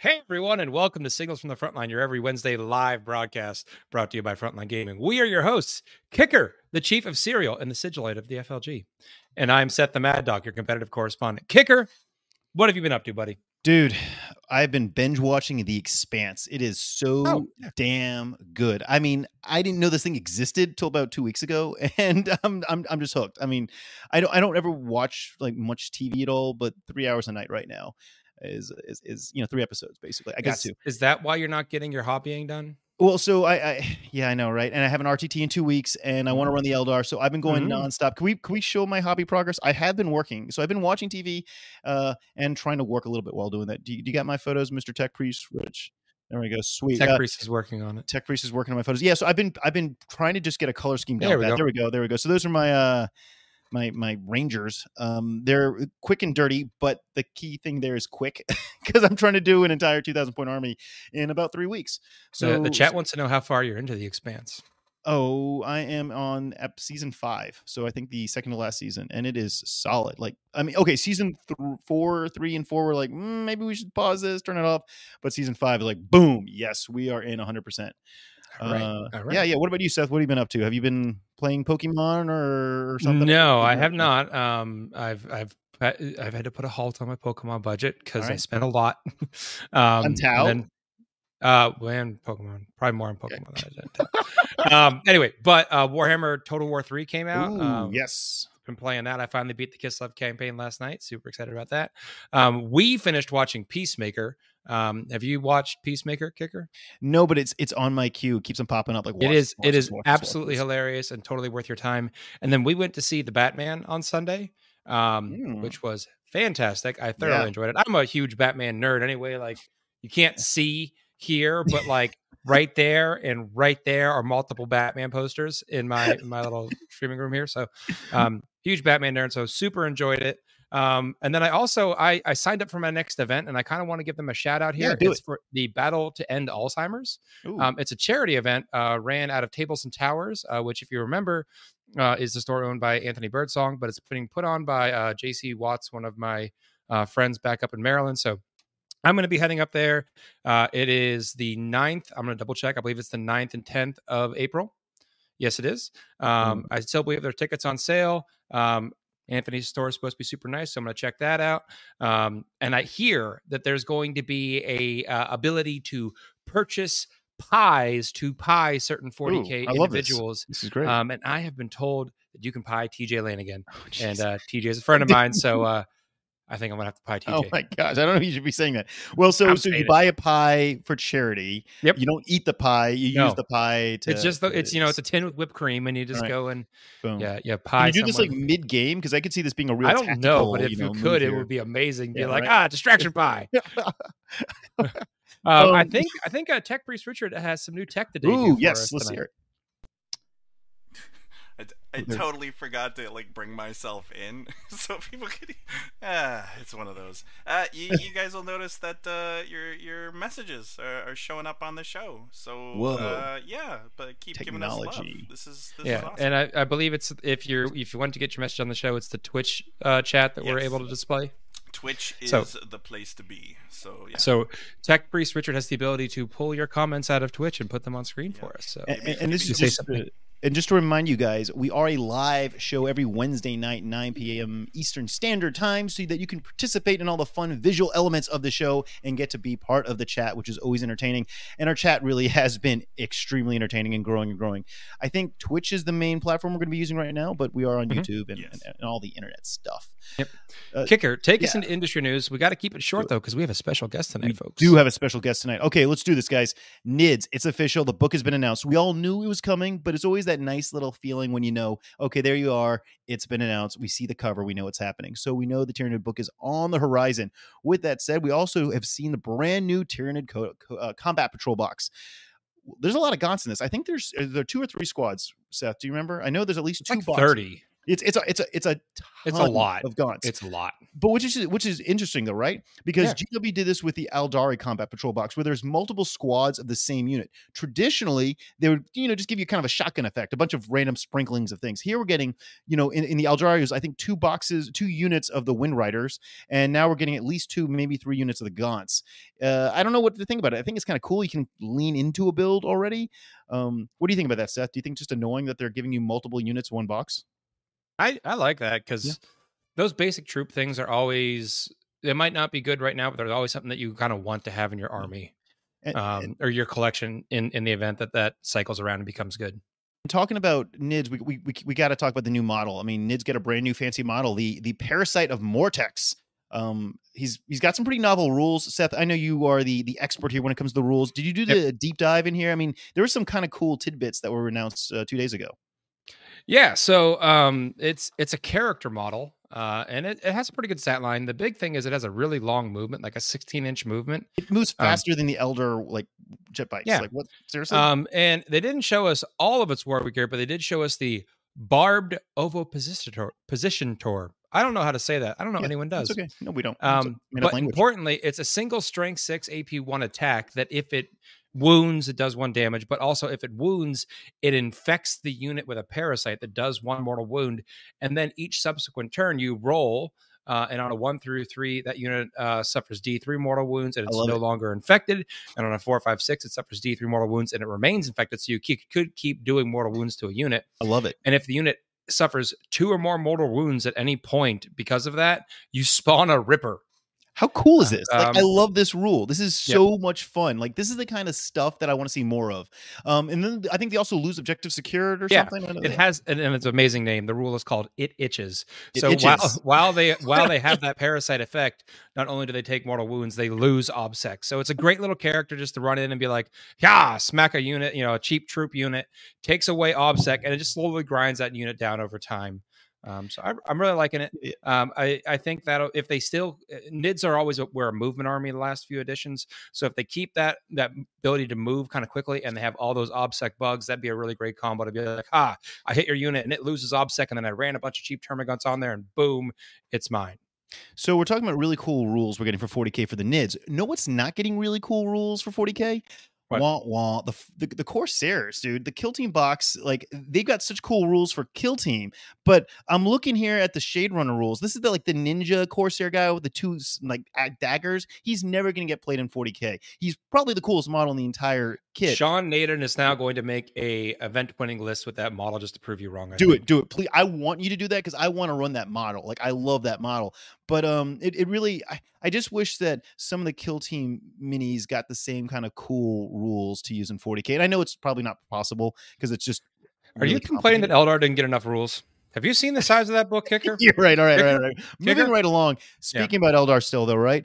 Hey everyone, and welcome to Signals from the Frontline, your every Wednesday live broadcast brought to you by Frontline Gaming. We are your hosts, Kicker, the chief of Serial and the sigilite of the FLG. And I'm Seth the Mad Dog, your competitive correspondent. Kicker, what have you been up to, buddy? Dude, I've been binge watching The Expanse. It is so Oh, yeah. damn good. I mean, I didn't know this thing existed till about two weeks ago, and I'm I'm I'm just hooked. I mean, I don't I don't ever watch like much TV at all, but three hours a night right now is is, is you know three episodes basically. I got is, to. Is that why you're not getting your hobbying done? Well, so I, I yeah I know right, and I have an RTT in two weeks, and I want to run the Eldar, so I've been going Mhm. nonstop. Can we can we show my hobby progress? I have been working, so I've been watching TV, uh, and trying to work a little bit while doing that. Do you, do you got my photos, Mister Tech Priest Rich? There we go, sweet. Tech Uh, Priest is working on it. Tech Priest is working on my photos. Yeah, so I've been I've been trying to just get a color scheme down. There we go. There we go. There we go. So those are my uh my my rangers. Um they're quick and dirty, but the key thing there is quick because I'm trying to do an entire 2000 point army in about 3 weeks. So So the chat wants to know how far you're into the expanse. Oh, I am on ep- season 5. So I think the second to last season and it is solid. Like I mean, okay, season th- 4, 3 and 4 were like, mm, maybe we should pause this, turn it off. But season 5 is like, boom, yes, we are in 100%. All right. Uh, All right. Yeah, yeah. What about you, Seth? What have you been up to? Have you been playing Pokemon or, or something? No, I have not. Um, I've I've I've had to put a halt on my Pokemon budget because I spent a lot. um, and Tao? then, uh, when Pokemon, probably more on Pokemon than I did. on um, anyway, but uh, Warhammer Total War Three came out. Ooh, um, yes. been playing that. I finally beat the Kislev campaign last night. Super excited about that. Um, we finished watching Peacemaker. Um, have you watched Peacemaker, Kicker? No, but it's it's on my queue. It keeps on popping up. Like it watch is this, watch it is watch absolutely hilarious and totally worth your time. And then we went to see the Batman on Sunday, um, Mm. which was fantastic. I thoroughly Yeah. enjoyed it. I'm a huge Batman nerd anyway. Like you can't see here, but like right there and right there are multiple Batman posters in my in my little streaming room here. So um huge Batman nerd. So super enjoyed it. Um, and then I also I, I signed up for my next event and I kind of want to give them a shout out Yeah, here. do it's it. for the Battle to End Alzheimer's. Um, it's a charity event uh, ran out of Tables and Towers, uh, which, if you remember, uh, is the store owned by Anthony Birdsong, but it's being put on by uh, JC Watts, one of my uh, friends back up in Maryland. So I'm going to be heading up there. Uh, it is the 9th. I'm going to double check. I believe it's the 9th and 10th of April. Yes, it is. Um, I still believe there are tickets on sale. Um, Anthony's store is supposed to be super nice, so I'm going to check that out. Um, and I hear that there's going to be a uh, ability to purchase pies to pie certain 40k I love this. individuals. this is great. Um, and I have been told that you can pie TJ Lanigan, Oh, and uh, TJ is a friend of mine, so uh, I think I'm gonna have to pie TJ. Oh my gosh, I don't know if you should be saying that. Well, so I'm so you buy a pie for charity. Yep. You don't eat the pie. You No. use the pie to. it's just the, it's you know it's a tin with whipped cream, and you just Right. go and boom. yeah yeah Can pie. you do this like mid game? Because I could see this being a real. I don't know, but if you, know, could, it would be amazing. Be like right. ah distraction pie. um, I Um, think I think uh, Tech Priest Richard has some new tech to debut. Ooh, yes. Let's tonight. hear it. I, t- I There- totally forgot to like bring myself in so people could. Ah, it's one of those. Uh, you, you guys will notice that uh, your your messages are, are showing up on the show. So Whoa. uh, yeah, but keep giving us love. Technology. This is this is Yeah, awesome. and I, I believe it's if you're if you want to get your message on the show, it's the Twitch uh, chat that we're able to display. Twitch is so- the place to be. So yeah. So Tech Priest Richard has the ability to pull your comments out of Twitch and put them on screen for us. So And, and- and this You is say just something. to, and just to remind you guys, we are a live show every Wednesday night, 9 p.m. Eastern Standard Time, so that you can participate in all the fun visual elements of the show and get to be part of the chat, which is always entertaining. And our chat really has been extremely entertaining and growing and growing. I think Twitch is the main platform we're going to be using right now, but we are on Mhm. YouTube and, Yes. and, and all the internet stuff. Kicker, take us into industry news. We got to keep it short though because we have a special guest tonight, folks. we folks. do have a special guest tonight. Okay, let's do this, guys. NIDS, it's official. The book has been announced. We all knew it was coming, but it's always that nice little feeling when you know, okay, there you are. It's been announced. We see the cover. We know it's happening. So we know the Tyranid book is on the horizon. With that said, we also have seen the brand new Tyranid co- co- uh, Combat Patrol box. There's a lot of gaunts in this. I think there's there are two or three squads. Seth, do you remember? I know there's at least It's two like boxes. thirty. It's it's a it's a it's a It's a lot. of gaunts. It's a lot. But which is which is interesting though, right? Because Yeah. GW did this with the Aeldari Combat Patrol box, where there's multiple squads of the same unit. Traditionally, they would you know just give you kind of a shotgun effect, a bunch of random sprinklings of things. Here we're getting you know in, in the Aeldari, is I think two boxes, two units of the Wind Riders, and now we're getting at least two, maybe three units of the Gaunts. Uh, I don't know what to think about it. I think it's kind of cool. You can lean into a build already. Um, what do you think about that, Seth? Do you think just annoying that they're giving you multiple units one box? I I like that because those basic troop things are always. They might not be good right now, but there's always something that you kind of want to have in your army, And- um, or your collection in in the event that that cycles around and becomes good. talking about NIDS, we we we, we got to talk about the new model. I mean, NIDS got a brand new fancy model, the the Parasite of Mortrex. Um, he's he's got some pretty novel rules. Seth, I know you are the the expert here when it comes to the rules. Did you do the deep dive in here? I mean, there were some kind of cool tidbits that were announced uh, two days ago. Yeah, so um, it's it's a character model, uh, and it, it has a pretty good stat line. The big thing is it has a really long movement, like a 16 inch movement. It moves Um, faster than the Eldar like jet bikes. Yeah. Like what? Seriously? Um, and they didn't show us all of its wargear, but they did show us the barbed ovipositor position tour. I don't know how to say that. I don't know if Yeah, anyone does. Okay. No, we don't. Um, but importantly, it's a single strength six AP one attack that if it wounds, it does one damage, but also if it wounds, it infects the unit with a parasite that does one mortal wound. And then each subsequent turn, you roll. Uh, and on a one through three, that unit uh, suffers D3 mortal wounds and it's no it. longer infected. And on a four, five, six, it suffers D3 mortal wounds and it remains infected. So you keep, could keep doing mortal wounds to a unit. I love it. And if the unit suffers two or more mortal wounds at any point because of that, you spawn a Ripper. How cool is this? Like, I Um, love this rule. This is so much fun. Like, this is the kind of stuff that I want to see more of. Um, and then I think they also lose objective secured or Yeah, something. It know. has, and, and it's an amazing name. The rule is called "It Itches." It so while while they while they have that parasite effect, not only do they take mortal wounds, they lose obsec. So it's a great little character just to run in and be like, "Yeah, smack a unit, you know, a cheap troop unit, takes away obsec, and it just slowly grinds that unit down over time." Um, so I, I'm really liking it. Um, I, I think that if they still uh, NIDS are always a, were a movement army the last few editions. So if they keep that that ability to move kind of quickly and they have all those obsec bugs, that'd be a really great combo to be like, ah, I hit your unit and it loses obsec, and then I ran a bunch of cheap termagants on there, and boom, it's mine. So we're talking about really cool rules we're getting for 40k for the NIDS. No, what's not getting really cool rules for 40k? Wah wah. The, the the Corsairs, dude. The Kill Team box, like they've got such cool rules for Kill Team. But I'm looking here at the Shade Runner rules. This is the like the ninja Corsair guy with the two like daggers. He's never gonna get played in 40k. He's probably the coolest model in the entire kit. Sean Nayden is now going to make a event winning list with that model just to prove you wrong. I do think. it do it please i want you to do that because i want to run that model like i love that model but um it, it really I, I just wish that some of the kill team minis got the same kind of cool rules to use in 40k and i know it's probably not possible because it's just Are you complaining that. Eldar didn't get enough rules? Have you seen the size of that book kicker? you're right all right all right, all right. moving right along speaking about eldar still though right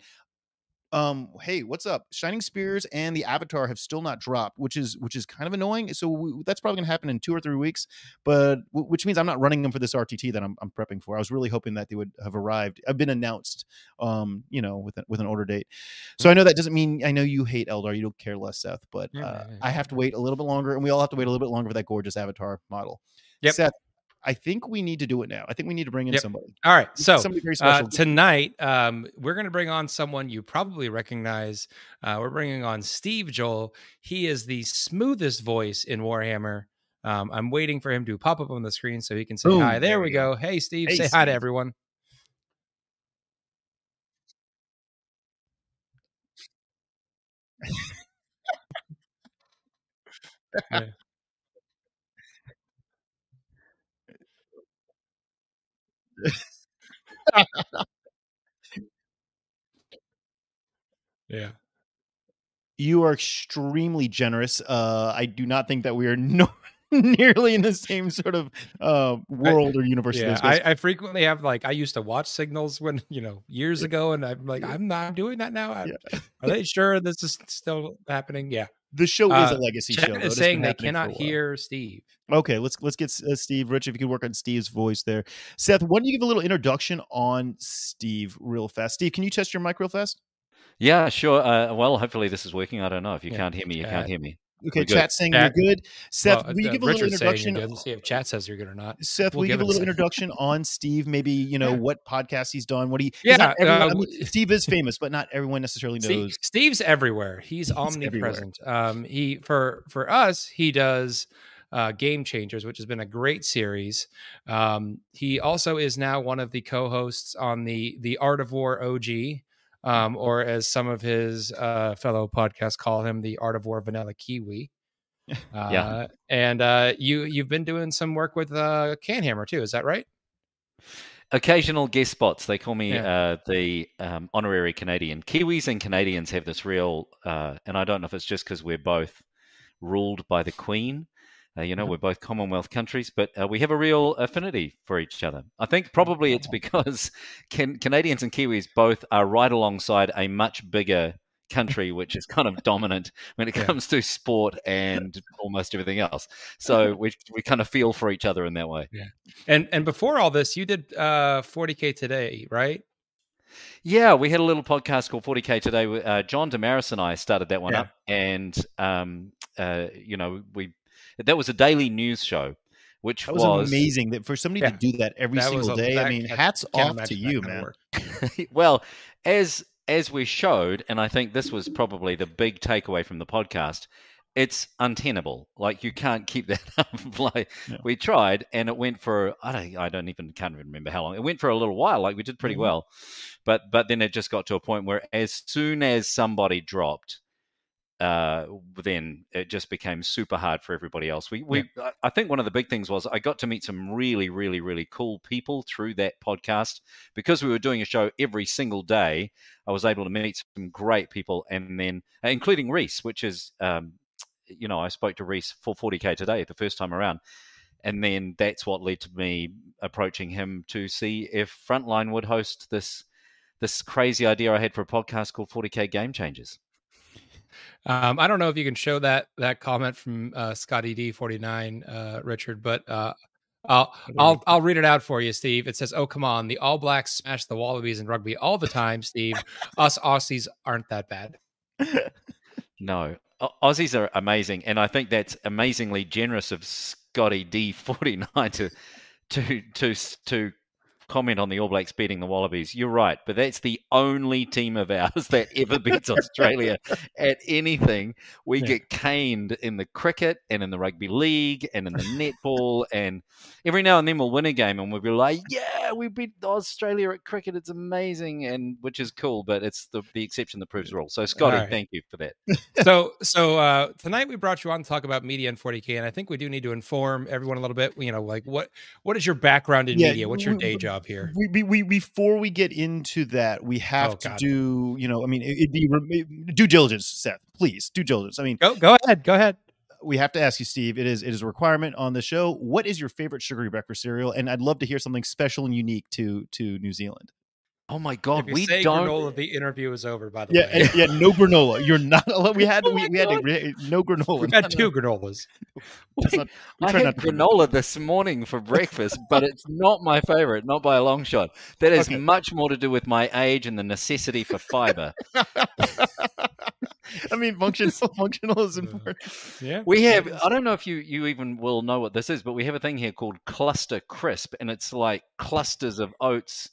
um hey what's up? Shining spears and the avatar have still not dropped which is which is kind of annoying so we, that's probably going to happen in two or three weeks but w- which means i'm not running them for this rtt that I'm, I'm prepping for. I was really hoping that they would have arrived i've been announced um you know with, a, with an order date. So i know that doesn't mean i know you hate eldar you don't care less seth but uh, i have to wait a little bit longer and we all have to wait a little bit longer for that gorgeous avatar model. Yep. seth i think we need to do it now i think we need to bring in Yep. somebody All right, so somebody very uh, special tonight um, we're going to bring on someone you probably recognize. Uh, we're bringing on Steve Joel. He is the smoothest voice in Warhammer. Um, I'm waiting for him to pop up on the screen so he can say Boom, hi. There, there we we go. Hey, Steve. Hey, say hi to everyone. Yeah. Yeah. you are extremely generous. Uh, I do not think that we are no nearly in the same sort of uh, world or universe. Yeah. I, I frequently have like I used to watch signals when you know years ago, and I'm like I'm not doing that now. I- Yeah. Are they sure this is still happening? Yeah, the show is a uh, legacy Chat show. though. is saying they happening for a cannot hear Steve. Okay, let's let's get uh, Steve. Rich, if you could work on Steve's voice there. Seth, why don't you give a little introduction on Steve real fast? Steve, can you test your mic real fast? Yeah, sure. Uh, well, hopefully this is working. I don't know. If you Yeah. can't hear me, you Uh, can't hear me. Okay, We're good. chat saying Chat- you're good. Seth, Well, will you uh, give a little Richard's saying introduction? good. Let's see if chat says you're good or not. Seth, We'll will you give give a little introduction on Steve? Maybe you know Yeah. what podcast he's done. What he? Yeah, not everyone- I uh, mean, Steve is famous, but not everyone necessarily knows. Steve's everywhere. He's, everywhere. omnipresent. Um, he for for us, he does uh, Game Changers, which has been a great series. Um, he also is now one of the co-hosts on the the Art of War OG, um, or as some of his uh, fellow podcasts call him, the Art of War Vanilla Kiwi. Uh, Yeah. and uh, you you've been doing some work with uh, Canhammer too. Is that right? Occasional guest spots. They call me Yeah. uh, the um, honorary Canadian. Kiwis and Canadians have this real, uh, and I don't know if it's just because we're both ruled by the Queen. Uh, you know, Mhm. we're both Commonwealth countries, but uh, we have a real affinity for each other. I think probably it's because can, Canadians and Kiwis both are right alongside a much bigger country, which is kind of dominant when it Yeah. comes to sport and almost everything else. So we we kind of feel for each other in that way. Yeah. And and before all this, you did uh, 40k today, right? Yeah, we had a little podcast called 40K today. with, Uh, John Damaris and I started that one Yeah. up, and um, uh, you know, we that was a daily news show, which That was, amazing that for somebody Yeah. to do that every That single a- day. I mean, I hats Can't off to you, man. well, as as we showed, and I think this was probably the big takeaway from the podcast. It's untenable. Like you can't keep that up. like Yeah. we tried, and it went for I don't I don't even can't even remember how long. It went for a little while. Like we did pretty Mhm. well, but but then it just got to a point where as soon as somebody dropped, uh, then it just became super hard for everybody else. We we I- I think one of the big things was I got to meet some really really really cool people through that podcast because we were doing a show every single day. I was able to meet some great people, and then uh, including Reece, which is um, you know I spoke to Reece for 40k today the first time around. And then that's what led to me approaching him to see if Frontline would host this this crazy idea I had for a podcast called 40k Game Changers. Um, I don't know if you can show that that comment from uh, Scotty D forty nine, uh, Richard, but uh, I'll I'll I'll read it out for you, Steve. It says, "Oh come on, the All Blacks smash the Wallabies in rugby all the time, Steve. Us Aussies aren't that bad." No, Aussies are amazing, and I think that's amazingly generous of Scotty D49 to to to to comment on the All Blacks beating the Wallabies. You're right, but that's the only team of ours that ever beats Australia at anything. We Yeah. get caned in the cricket and in the rugby league and in the netball, and every now and then we'll win a game and we'll be like, "Yeah, we beat Australia at cricket. It's amazing," and which is cool, but it's the the exception that proves the rule. So, Scotty, right. thank you for that. so so uh tonight we brought you on to talk about media and 40k and i think we do need to inform everyone a little bit you know like what what is your background in Yeah, media what's your we- day job here We, we, we before we get into that, we have Oh, to God. do, you know, I mean, it- it'd be re- due diligence, Seth. Please, due diligence. I mean, go go ahead go ahead we have to ask you, Steve. It is it is a requirement on the show. What is your favorite sugary breakfast cereal? And I'd love to hear something special and unique to to New Zealand. Oh my God, if you we say don't. granola the interview is over by the Yeah, way and, yeah, no granola. You're not. allowed- We had Oh we, we had to, God. we- no granola. we've had No, no, two granolas that's not- I try had to- granola this morning for breakfast, but it's not my favorite, not by a long shot. That has Okay. much more to do with my age and the necessity for fiber. I mean, functional functional is Uh, important. yeah We have, I don't know if you, you even will know what this is, but we have a thing here called Cluster Crisp, and it's like clusters of oats,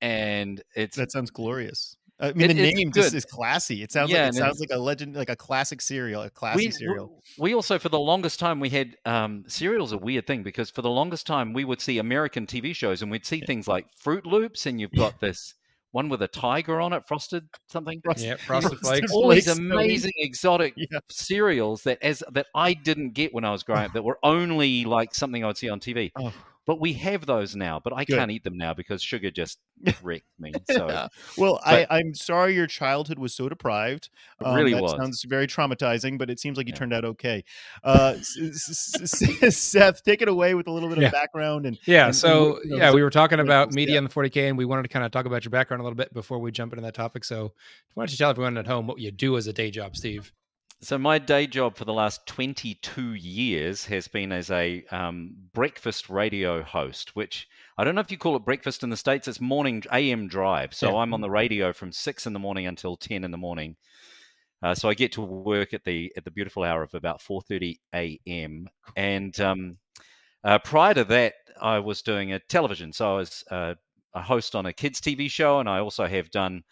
and it's That sounds glorious. I mean, It- the name just good. is classy. It sounds Yeah, like it sounds like a legend, like a classic cereal, a classy we, cereal. we also for the longest time we had um, cereal's a weird thing because for the longest time we would see American TV shows and we'd see things like Froot Loops and you've got this one with a tiger on it, frosted something. yeah frosted Frosted flakes All these amazing exotic Yeah. cereals that as that I didn't get when I was growing up that were only like something I'd see on TV. Oh. But we have those now, but I Good. can't eat them now because sugar just wrecked me. So Well, But- I, I'm sorry your childhood was so deprived. Um, It really that was. Sounds very traumatizing, but it seems like you Yeah. turned out okay. Uh, Seth, take it away with a little bit of Yeah. background and yeah and- so and, you know, yeah we were talking about media yeah. and the 40k and we wanted to kind of talk about your background a little bit before we jump into that topic so why don't you tell everyone at home what you do as a day job steve So my day job for the last 22 years has been as a um, breakfast radio host, which I don't know if you call it breakfast in the states. It's morning AM drive. So Yeah. I'm on the radio from six in the morning until 10 in the morning. Uh, so I get to work at the at the beautiful hour of about 4:30 a.m. And um, uh, prior to that, I was doing a television. So I was uh, a host on a kids TV show, and I also have done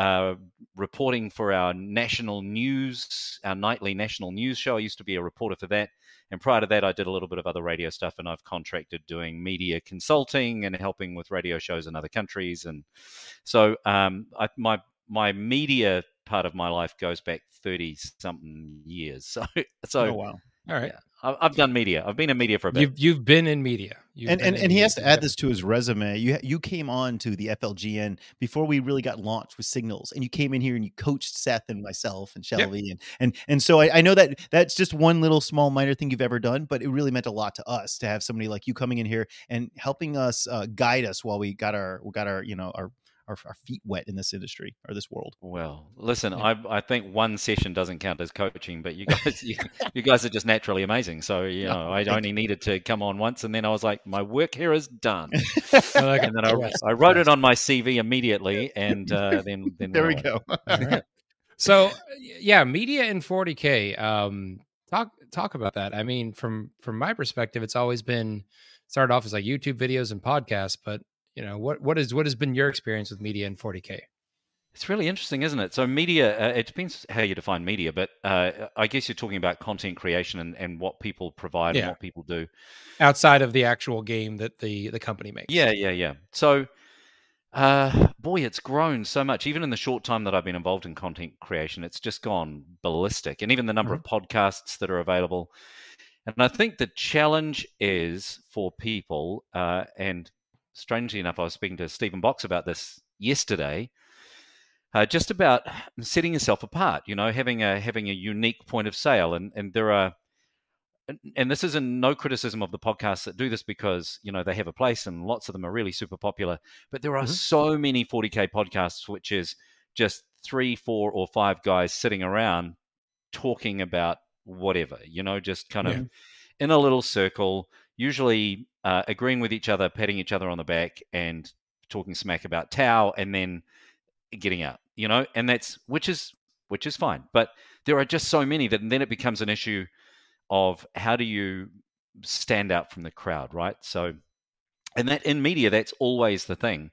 uh, reporting for our national news, our nightly national news show. I used to be a reporter for that. And prior to that, I did a little bit of other radio stuff, and I've contracted doing media consulting and helping with radio shows in other countries. And so um, I, my my media part of my life goes back thirty something years. So so oh wow. All right. yeah, I've done media. I've been in media for a bit. You've you've been in media. You've and been and, in and he has to add this to his resume. You you came on to the FLGN before we really got launched with Signals, and you came in here and you coached Seth and myself and Yep. Shelby, and and and so I, I know that that's just one little small minor thing you've ever done, but it really meant a lot to us to have somebody like you coming in here and helping us uh, guide us while we got our we got our you know our our, our feet wet in this industry or this world. Well, listen, Yeah. I I think one session doesn't count as coaching, but you guys you, you guys are just naturally amazing. So you Yeah, know, I thank you. only needed to come on once, and then I was like, my work here is done, I and then I, Yes. I wrote it on my CV immediately, and uh, then then There we went go. All right. So yeah, media in 40k. Um, talk talk about that. I mean, from from my perspective, it's always been started off as like YouTube videos and podcasts, but you know what what is what has been your experience with media in 40k? It's really interesting, isn't it? So media, uh, it depends how you define media, but uh, I guess you're talking about content creation and, and what people provide Yeah. and what people do. outside of the actual game that the the company makes. Yeah, yeah, yeah. So, uh, boy, it's grown so much. Even in the short time that I've been involved in content creation, it's just gone ballistic. And even the number of podcasts that are available. And I think the challenge is for people, uh, and strangely enough, I was speaking to Stephen Box about this yesterday. Uh, just about setting yourself apart, you know, having a having a unique point of sale, and and there are and- this is in no criticism of the podcasts that do this because you know they have a place and lots of them are really super popular but there are Mhm. so many 40k podcasts which is just three four or five guys sitting around talking about whatever you know just kind Yeah. of in a little circle usually uh, agreeing with each other patting each other on the back and talking smack about tau and then getting out you know and that's which is which is fine but there are just so many that then it becomes an issue of how do you stand out from the crowd, right? So, and that in media, that's always the thing.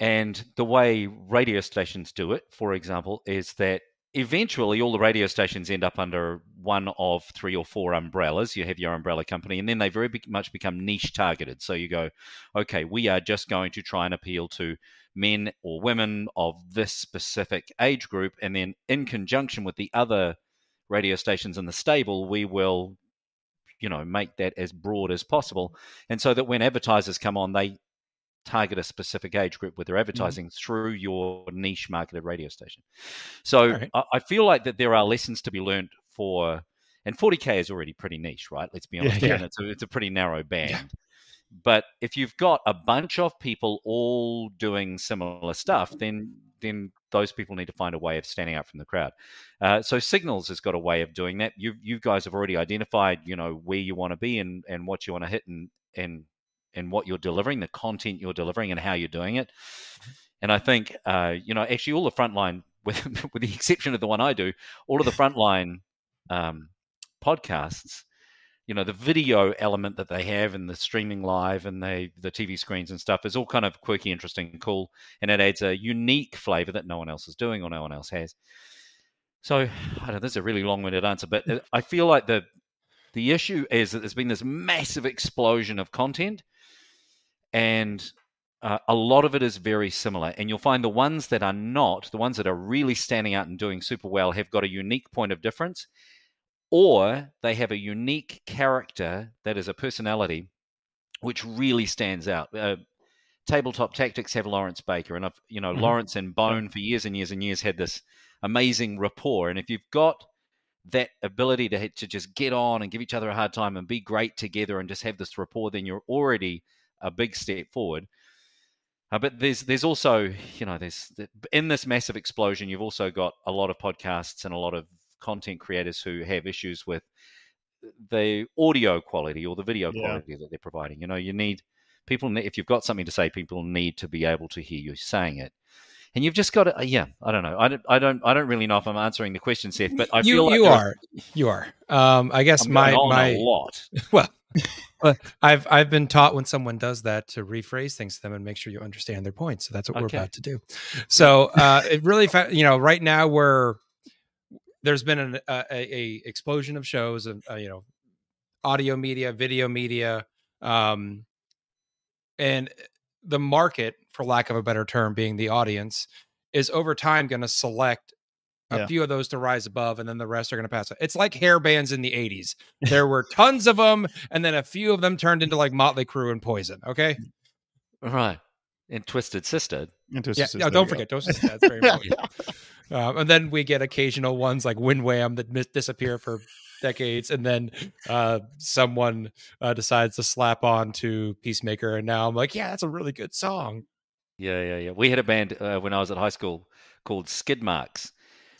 And the way radio stations do it, for example, is that eventually all the radio stations end up under one of three or four umbrellas. You have your umbrella company, and then they very much become niche targeted. So you go, okay, we are just going to try and appeal to men or women of this specific age group. And then in conjunction with the other radio stations in the stable, we will, you know, make that as broad as possible. And so that when advertisers come on, they target a specific age group with their advertising through your niche marketed radio station. So Alright. I, I feel like that there are lessons to be learned for, and 40K is already pretty niche, right? Let's be honest. yeah. And it's a, it's a pretty narrow band. Yeah. But if you've got a bunch of people all doing similar stuff, then then those people need to find a way of standing out from the crowd. Uh, so Signals has got a way of doing that. You you guys have already identified, you know, where you want to be and and what you want to hit and and and what you're delivering, the content you're delivering, and how you're doing it. And I think, uh, you know, actually all the frontline, with with the exception of the one I do, all of the frontline um, podcasts you know the video element that they have and the streaming live and they the TV screens and stuff is all kind of quirky, interesting, and cool, and it adds a unique flavor that no one else is doing or no one else has. So I don't know. This is a really long-winded answer, but I feel like the the issue is that there's been this massive explosion of content, and uh, a lot of it is very similar. And you'll find the ones that are not, the ones that are really standing out and doing super well, have got a unique point of difference or they have a unique character that is a personality which really stands out. Uh, Tabletop Tactics have Lawrence Baker, and I've you know Mhm. Lawrence and Bone for years and years and years had this amazing rapport. And if you've got that ability to to just get on and give each other a hard time and be great together and just have this rapport, then you're already a big step forward. Uh, but there's there's also you know there's in this massive explosion, you've also got a lot of podcasts and a lot of content creators who have issues with the audio quality or the video Yeah. quality that they're providing. You know, you need people if you've got something to say, people need to be able to hear you saying it. and you've just got to, yeah. I don't know. I don't. I don't. I don't really know if I'm answering the question, Seth. But I you feel like you are you are. Um, I guess I'm my my a lot. well, well, I've I've been taught when someone does that to rephrase things to them and make sure you understand their point. So that's what Okay. we're about to do. So uh, it really, you know, right now we're there's been an, a, a a explosion of shows and uh, you know, audio media, video media, um, and the market, for lack of a better term, being the audience, is over time going to select a Yeah. few of those to rise above, and then the rest are going to pass. It's like hair bands in the '80s. There were tons of them, and then a few of them turned into like Motley Crue and Poison. Okay, Right. And Twisted Sister. Into yeah. assist- no, don't you go. forget those. That's very important. Um, and then we get occasional ones like Wig Wam that mis- disappear for decades, and then uh, someone uh, decides to slap on to Peacemaker, and now I'm like, yeah, that's a really good song. Yeah, yeah, yeah. We had a band uh, when I was at high school called Skid Marks.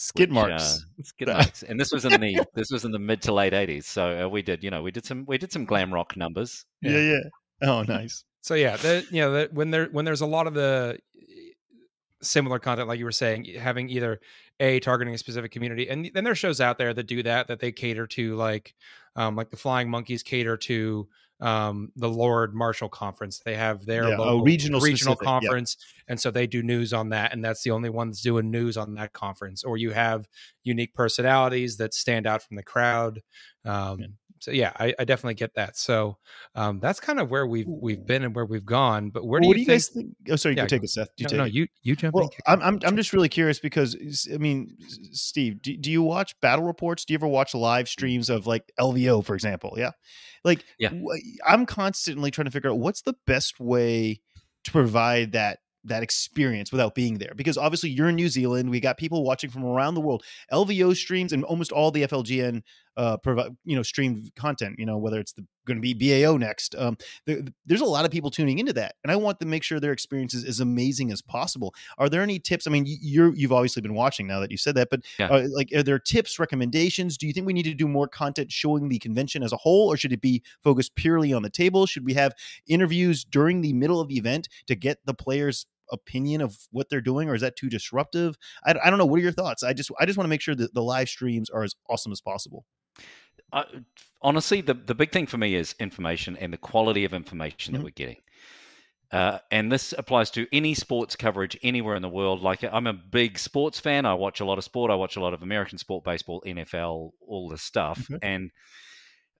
Skid which, marks. uh, skid marks, and this was in the this was in the mid to late eighties. So uh, we did, you know, we did some we did some glam rock numbers. yeah, yeah. Oh, nice. So yeah, the, you know, the, when there when there's a lot of the similar content, like you were saying, having either a targeting a specific community, and then there's shows out there that do that that they cater to, like um, like the Flying Monkeys cater to um, the Lord Marshall Conference. They have their Yeah, oh, local regional regional specific, yeah. conference, and so they do news on that, and that's the only one that's doing news on that conference. Or you have unique personalities that stand out from the crowd. Um, Yeah. So yeah, I, I definitely get that. So um, that's kind of where we've we've been and where we've gone. But where do what you, do you guys think? Oh, sorry, Yeah, you take go- it, Seth. You no, take no, it. you you jump Well, I'm. I'm I'm just really curious because I mean, Steve, do, do you watch battle reports? Do you ever watch live streams of like LVO, for example? Yeah, like Yeah. I'm constantly trying to figure out what's the best way to provide that that experience without being there because obviously you're in New Zealand we got people watching from around the world LVO streams and almost all the FLGN uh provide you know streamed content you know whether it's going to be BAO next um the, the- there's a lot of people tuning into that and I want to make sure their experience is as amazing as possible. Are there any tips i mean you're you've obviously been watching now that you said that but Yeah. uh, like are there tips recommendations? Do you think we need to do more content showing the convention as a whole or should it be focused purely on the table? Should we have interviews during the middle of the event to get the players opinion of what they're doing or is that too disruptive? I, I don't know what are your thoughts? I just i just want to make sure that the live streams are as awesome as possible I, honestly, the the big thing for me is information and the quality of information Mhm. that we're getting. Uh, and this applies to any sports coverage anywhere in the world. Like I'm a big sports fan. I watch a lot of sport. I watch a lot of American sport, baseball, NFL, all this stuff. Okay. And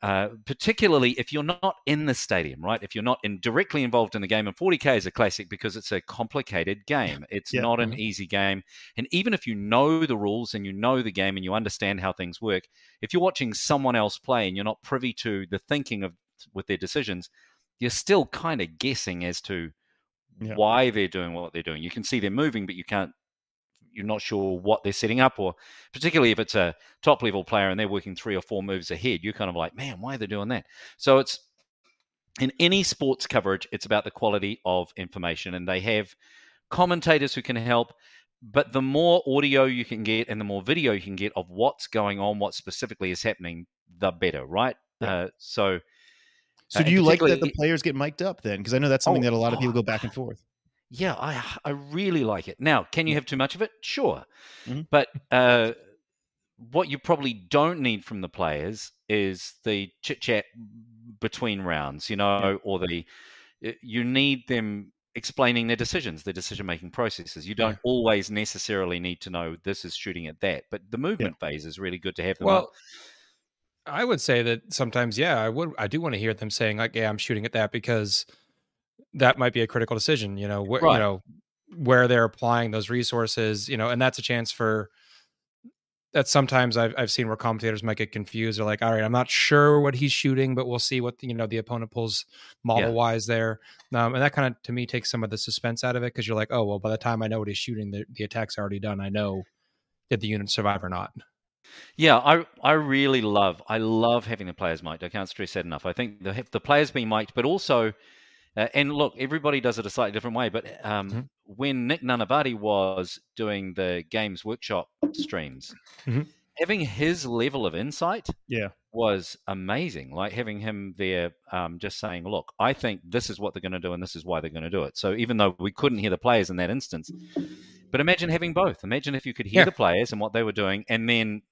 uh, particularly if you're not in the stadium, right? If you're not in, directly involved in the game, and 40k is a classic because it's a complicated game. It's Yeah. not an Mhm. easy game. And even if you know the rules and you know the game and you understand how things work, if you're watching someone else play and you're not privy to the thinking of with their decisions, you're still kind of guessing as to Yeah. why they're doing what they're doing. You can see they're moving, but you can't. You're not sure what they're setting up, or particularly if it's a top level player and they're working three or four moves ahead, you're kind of like, man, why are they doing that? So it's in any sports coverage, it's about the quality of information, and they have commentators who can help. But the more audio you can get and the more video you can get of what's going on, what specifically is happening, the better, right? Yeah. Uh, so, so Uh, do you like that the players get mic'd up then because i know that's something Oh, that a lot of people oh, go back and forth yeah, I I really like it. Now, can you have too much of it? Sure, Mhm. but uh, what you probably don't need from the players is the chit chat between rounds, you know, or the uh, you need them explaining their decisions, their decision making processes. You don't always necessarily need to know this is shooting at that, but the movement phase is really good to have them up. Well, I would say that sometimes, yeah, I would. I do want to hear them saying like, "Yeah, I'm shooting at that," because that might be a critical decision. You know, where Right. you know where they're applying those resources. You know, and that's a chance for. That sometimes I've I've seen where commentators might get confused. They're like, "All right, I'm not sure what he's shooting, but we'll see what you know the opponent pulls model wise there." Um, and that kind of to me takes some of the suspense out of it because you're like, "Oh well, by the time I know what he's shooting, the, the attack's already done. I know did the unit survive or not." Yeah, I I really love I love having the players mic'd. I can't stress that enough. I think the the players being mic'd, but also, uh, and look, everybody does it a slightly different way. But um, Mhm. when Nick Nanavati was doing the Games Workshop streams, Mhm. having his level of insight Yeah. was amazing. Like having him there, um, just saying, "Look, I think this is what they're going to do, and this is why they're going to do it." So even though we couldn't hear the players in that instance, But imagine having both. Imagine if you could hear Yeah. the players and what they were doing, and then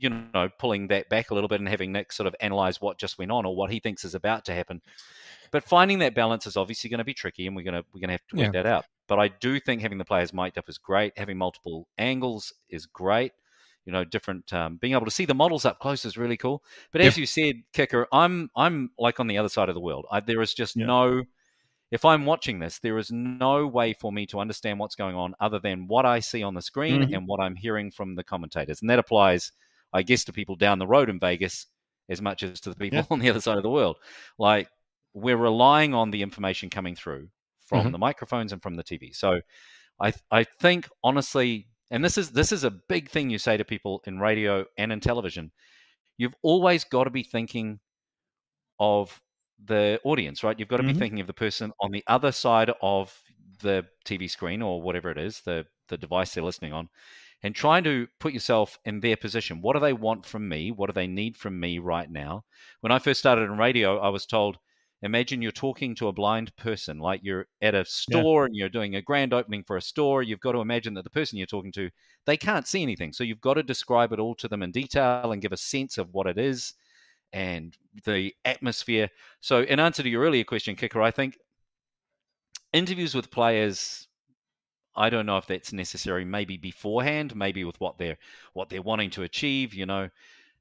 you know pulling that back a little bit and having Nick sort of analyze what just went on or what he thinks is about to happen. But finding that balance is obviously going to be tricky, and we're going to we're going to have to work that out. But I do think having the players mic'd up is great. Having multiple angles is great. You know, different um, being able to see the models up close is really cool. But as you said, Kicker, I'm I'm like on the other side of the world. I, there is just Yeah. no. If I'm watching this, there is no way for me to understand what's going on other than what I see on the screen Mhm. and what I'm hearing from the commentators, and that applies, I guess, to people down the road in Vegas as much as to the people Yeah. on the other side of the world. Like we're relying on the information coming through from Mhm. the microphones and from the TV. So I I think honestly, and this is this is a big thing you say to people in radio and in television. You've always got to be thinking of the audience, right? You've got to be Mhm. thinking of the person on the other side of the TV screen or whatever it is, the the device they're listening on, and trying to put yourself in their position. What do they want from me? What do they need from me right now? When I first started in radio, I was told, imagine you're talking to a blind person, like you're at a store and you're doing a grand opening for a store. You've got to imagine that the person you're talking to, they can't see anything. So you've got to describe it all to them in detail and give a sense of what it is and the atmosphere. So, in answer to your earlier question, Kicker, I think interviews with players. I don't know if that's necessary. Maybe beforehand, maybe with what they're what they're wanting to achieve. You know,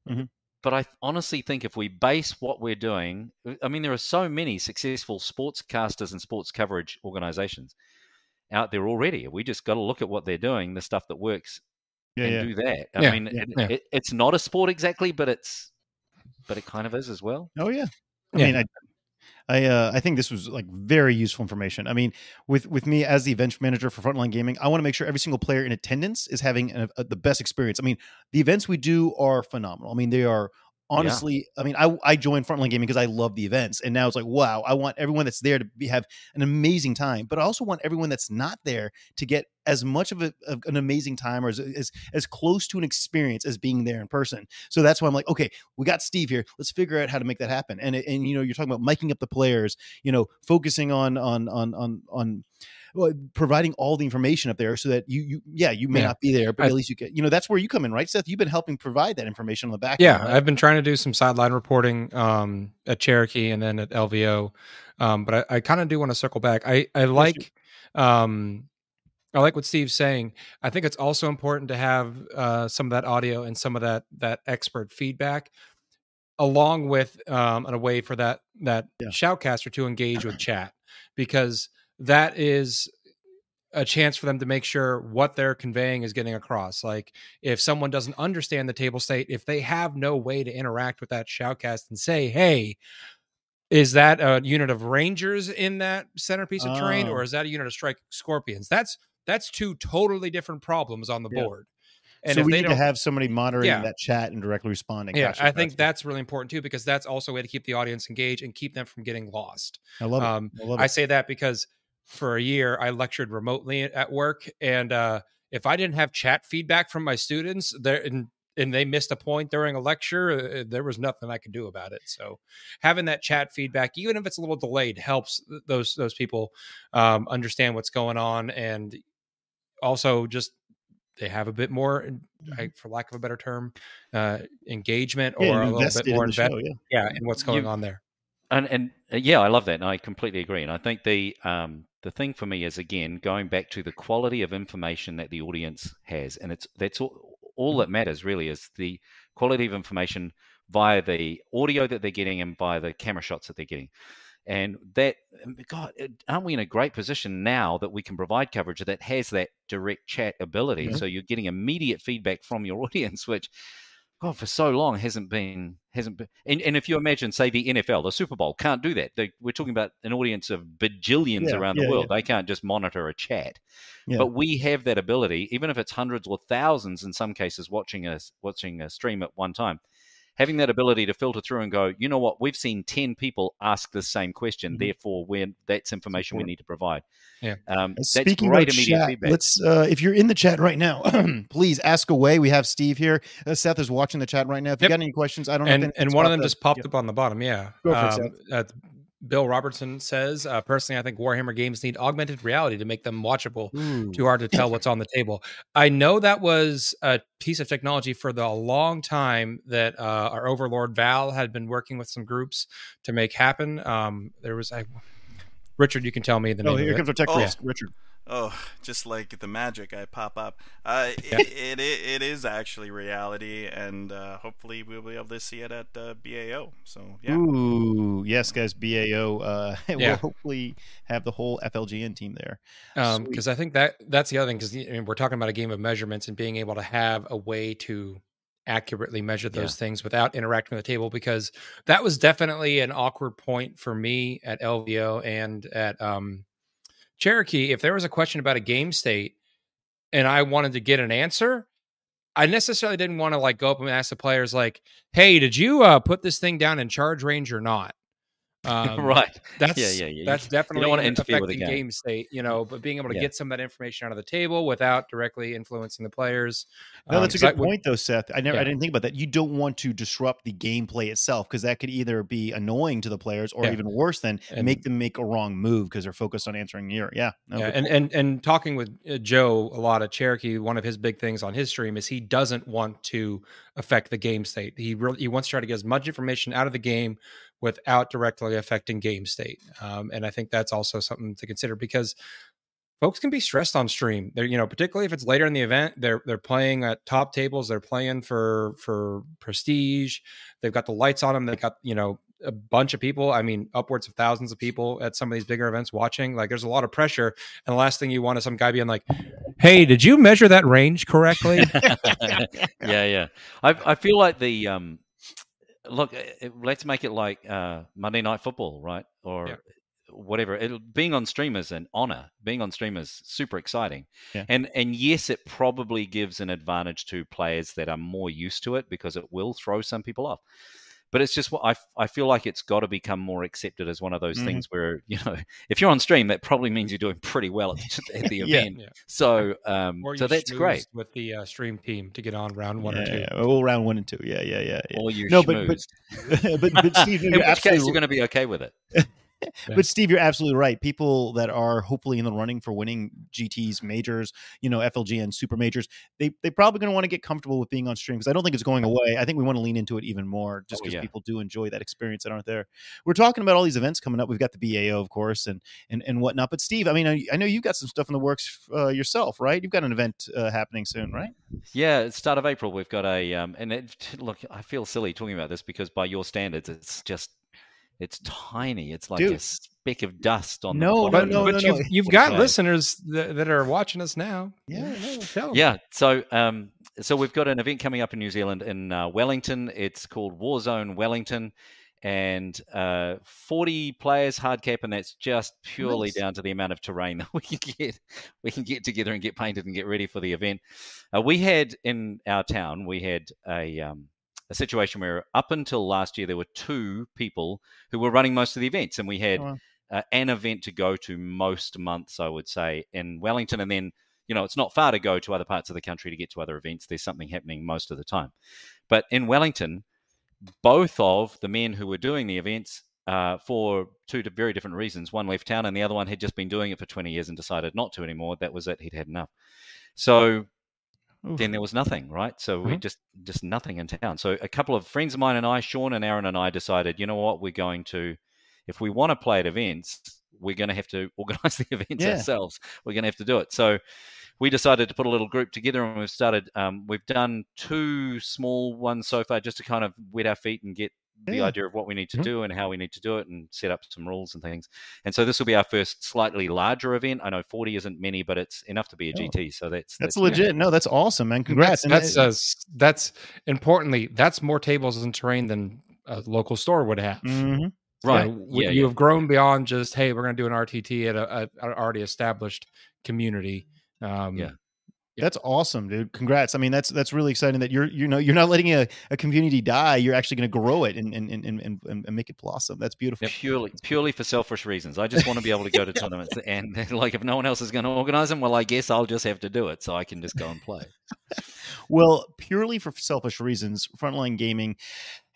Mhm. But I honestly think if we base what we're doing, I mean, there are so many successful sportscasters and sports coverage organizations out there already. We just got to look at what they're doing, the stuff that works, Yeah, and yeah. do that. I Yeah, mean, yeah, it, yeah. It, it's not a sport exactly, but it's but it kind of is as well. Oh yeah. I Yeah. mean, I, I, uh, I think this was like very useful information. I mean, with with me as the event manager for Frontline Gaming, I want to make sure every single player in attendance is having a, a- the best experience. I mean, the events we do are phenomenal. I mean, they are honestly. I mean, I I joined Frontline Gaming because I love the events, and now it's like, wow, I want everyone that's there to be, have an amazing time, but I also want everyone that's not there to get as much of, a, of an amazing time or as, as as close to an experience as being there in person. So that's why I'm like, okay, we got Steve here. Let's figure out how to make that happen. And and you know, you're talking about miking up the players. You know, focusing on on on on on. Well, providing all the information up there so that you you yeah you may Yeah. not be there but I- at least you get you know that's where you come in right Seth you've been helping provide that information on the back Yeah, end, right? I've been trying to do some sideline reporting um, at Cherokee and then at LVO, um, but I, I kind of do want to circle back. I I like um, I like what Steve's saying. I think it's also important to have uh, some of that audio and some of that that expert feedback, along with um, a way for that that Yeah. shoutcaster to engage with chat because that is a chance for them to make sure what they're conveying is getting across. Like if someone doesn't understand the table state, if they have no way to interact with that shoutcast and say, "Hey, is that a unit of Rangers in that centerpiece of terrain, Oh. or is that a unit of Strike Scorpions?" That's that's two totally different problems on the Yeah. board. And so if we they need to have somebody moderating Yeah. that chat and directly responding yeah, Gotcha, I think gotcha. that's really important too because that's also a way to keep the audience engaged and keep them from getting lost. I love it Um, I love I say that because for a year I lectured remotely at work, and uh, if I didn't have chat feedback from my students, there and, and they missed a point during a lecture, uh, there was nothing I could do about it. So having that chat feedback, even if it's a little delayed, helps th- those those people um, understand what's going on, and also just they have a bit more, I, for lack of a better term, uh, engagement or Mm-hmm. A little bit more the invested, show, yeah. yeah, in what's going You- on there. And and uh, yeah, I love that, and I completely agree. And I think the um, the thing for me is again going back to the quality of information that the audience has, and it's that's all, all that matters really is the quality of information via the audio that they're getting and via the camera shots that they're getting. And that, um, God, aren't we in a great position now that we can provide coverage that has that direct chat ability? Mhm. So you're getting immediate feedback from your audience, which God, for so long hasn't been hasn't been. And, and if you imagine, say, the NFL, the Super Bowl can't do that. They, we're talking about an audience of bajillions Yeah, around yeah, the world. They can't just monitor a chat. Yeah. But we have that ability, even if it's hundreds or thousands in some cases watching us watching a stream at one time. Having that ability to filter through and go, you know what, we've seen ten people ask the same question, Mhm. therefore, we're, that's information we need to provide. Yeah. um, that's Speaking great of immediate chat, feedback. let's uh, if you're in the chat right now, please ask away. We have Steve here. Uh, Seth is watching the chat right now. If you got any questions, I don't know. and anything's and one of them popped just popped Yeah. up on the bottom. Yeah, Go for it, um, that's Bill Robertson says, uh, personally, I think Warhammer games need augmented reality to make them watchable. Ooh. Too hard to tell what's on the table. I know that was a piece of technology for the long time that uh, our overlord Val had been working with some groups to make happen. Um, there was, I, Richard, you can tell me the Oh, name. here of it. comes our tech Oh. priest, Richard. Oh, just like the magic, I pop up. Uh, Yeah. it, it, it is actually reality, and uh, hopefully we'll be able to see it at uh, BAO. So yeah, Ooh, yes, guys. BAO. Uh, Yeah. will hopefully have the whole FLGN team there. Sweet. because I think that that's the other thing because we're talking about a game of measurements and being able to have a way to accurately measure those things without interacting with the table because that was definitely an awkward point for me at LVO and at um, Cherokee. If there was a question about a game state and I wanted to get an answer, I necessarily didn't want to like go up and ask the players like, "Hey, did you uh, put this thing down in charge range or not?" Um, right. that's Yeah, yeah, yeah. You- That's definitely wanna an interfere with the affecting game. state, you know. But being able to Yeah. get some of that information out of the table without directly influencing the players. No, um, that's a good would- point, though, Seth. I never, Yeah. I didn't think about that. You don't want to disrupt the gameplay itself because that could either be annoying to the players or Yeah. even worse than And- make them make a wrong move because they're focused on answering your. Yeah, no, yeah, and, and and talking with uh, Joe a lot of Cherokee, one of his big things on his stream is he doesn't want to affect the game state. He really he wants to try to get as much information out of the game without directly affecting game state. Um, and I think that's also something to consider because folks can be stressed on stream. They're you know particularly if it's later in the event, they're they're playing at top tables. They're playing for for prestige. They've got the lights on them. They've got you know a bunch of people. I mean, upwards of thousands of people at some of these bigger events watching. Like, there's a lot of pressure. And the last thing you want is some guy being like, "Hey, did you measure that range correctly?" yeah, yeah. I I feel like the um, look. eh, Let's make it like uh, Monday Night Football, right? Or Yeah. whatever. It'll, being on stream is an honor. Being on stream is super exciting. Yeah. And and yes, it probably gives an advantage to players that are more used to it because it will throw some people off. But it's just what I, I feel like it's got to become more accepted as one of those Mhm. things where you know if you're on stream that probably means you're doing pretty well at, the- at the event. Yeah. So um Or so that's great. with the uh, stream team to get on round one yeah, or two. yeah, oh, round one and two. Yeah, yeah, yeah. yeah. Or you No, but- but- but, but Steve, In you're which case, absolutely you're going to be okay with it. But Steve, you're absolutely right. People that are hopefully in the running for winning GTs, majors, you know, FLG and super majors, they they probably going to want to get comfortable with being on stream because I don't think it's going away. I think we want to lean into it even more just Oh, because yeah. people do enjoy that experience that aren't there. We're talking about all these events coming up. We've got the BAO, of course, and and and whatnot. But Steve, I mean, I, I know you've got some stuff in the works uh, yourself, right? You've got an event uh, happening soon, right? Yeah, start of April. We've got a um, and it, look, I feel silly talking about this because by your standards, it's just it's tiny. It's like a speck of dust on No, the But, bottom. no, but no, you've, no. you've got do you say? listeners that, that are watching us now. Yeah, no. Tell 'em. Yeah, so um, so we've got an event coming up in New Zealand in uh, Wellington. It's called Warzone Wellington, and uh, 40 players hard cap, and that's just purely Nice. down to the amount of terrain that we can get. We can get together and get painted and get ready for the event. Uh, we had in our town, we had a um, a situation where up until last year there were two people who were running most of the events, and we had Oh, wow. uh, an event to go to most months, I would say, in Wellington, and then you know it's not far to go to other parts of the country to get to other events. There's something happening most of the time, but in Wellington, both of the men who were doing the events. Uh, for two very different reasons. One left town, and the other one had just been doing it for 20 years and decided not to anymore. That was it; he'd had enough. So Then there was nothing, right? So we Mhm. just just nothing in town. So a couple of friends of mine and I, Sean and Aaron and I, decided, you know what, we're going to, if we want to play at events, we're going to have to organize the events Yeah. ourselves. We're going to have to do it. So we decided to put a little group together, and we've started. Um, we've done two small ones so far, just to kind of wet our feet and get the Yeah. idea of what we need to Mhm. do and how we need to do it, and set up some rules and things. And so this will be our first slightly larger event. I know 40 isn't many, but it's enough to be a Oh. GT. So that's That's good. legit. No, that's awesome, man. Congrats. That's And that's, uh, that's importantly that's more tables and terrain than a local store would have. Mhm. You Right. know, Yeah, you yeah. have grown beyond just hey, we're going to do an RTT at a, a, a already established community. Um, Yeah. That's awesome, dude. Congrats. I mean, that's that's really exciting that you're you know you're not letting a, a community die. You're actually going to grow it and and, and, and and and make it blossom. That's beautiful. purely purely for selfish reasons. I just want to be able to go to tournaments, and like if no one else is going to organize them, well, I guess I'll just have to do it, so I can just go and play. Well, purely for selfish reasons, Frontline Gaming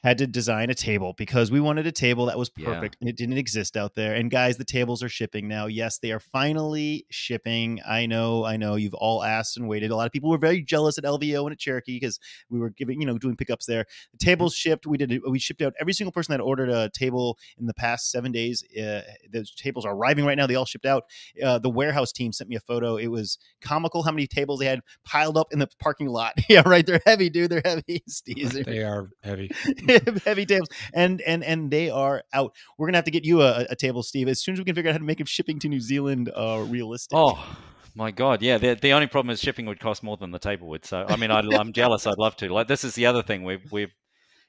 had to design a table because we wanted a table that was Yeah. perfect and it didn't exist out there. And guys, the tables are shipping now. Yes, they are finally shipping. I know, I know you've all asked and waited. A lot of people were very jealous at LVO and at Cherokee because we were giving, you know, doing pickups there. The tables shipped. We did. We shipped out every single person that ordered a table in the past seven days. Uh, those tables are arriving right now. They all shipped out. Uh, the warehouse team sent me a photo. It was comical how many tables they had piled up in the parking lot. yeah, right. They're heavy, dude. They're heavy. Steve, They are heavy. heavy tables and and and they are out we're gonna have to get you a, a table steve as soon as we can figure out how to make shipping to new zealand uh realistic Oh my god, yeah. The, the only problem is shipping would cost more than the table would. So I mean, I, I'm jealous. I'd love to. Like this is the other thing we've we've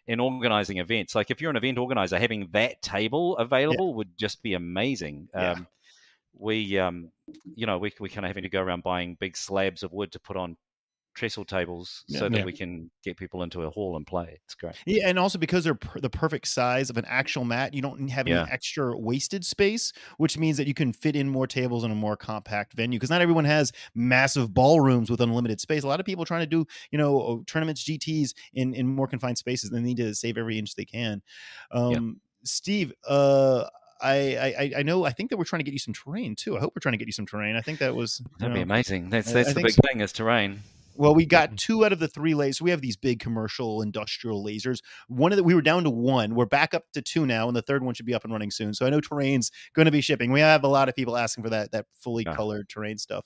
in organizing events. Like if you're an event organizer, having that table available would just be amazing. Yeah. Um, we um, you know, we we kind of having to go around buying big slabs of wood to put on trestle tables Yeah. so that Yeah. we can get people into a hall and play. It's great. yeah and also because they're per- the perfect size of an actual mat you don't have any extra wasted space which means that you can fit in more tables in a more compact venue because not everyone has massive ballrooms with unlimited space a lot of people are trying to do you know uh, tournaments gts in in more confined spaces they need to save every inch they can um steve uh I, I I know I think that we're trying to get you some terrain too. I hope we're trying to get you some terrain. I think that was That'd be amazing. That's that's I the think big so. thing is terrain. Well, we got Mhm. two out of the three lasers. We have these big commercial industrial lasers. One of the we were down to one. We're back up to two now, and the third one should be up and running soon. So I know terrain's going to be shipping. We have a lot of people asking for that that fully Yeah. colored terrain stuff.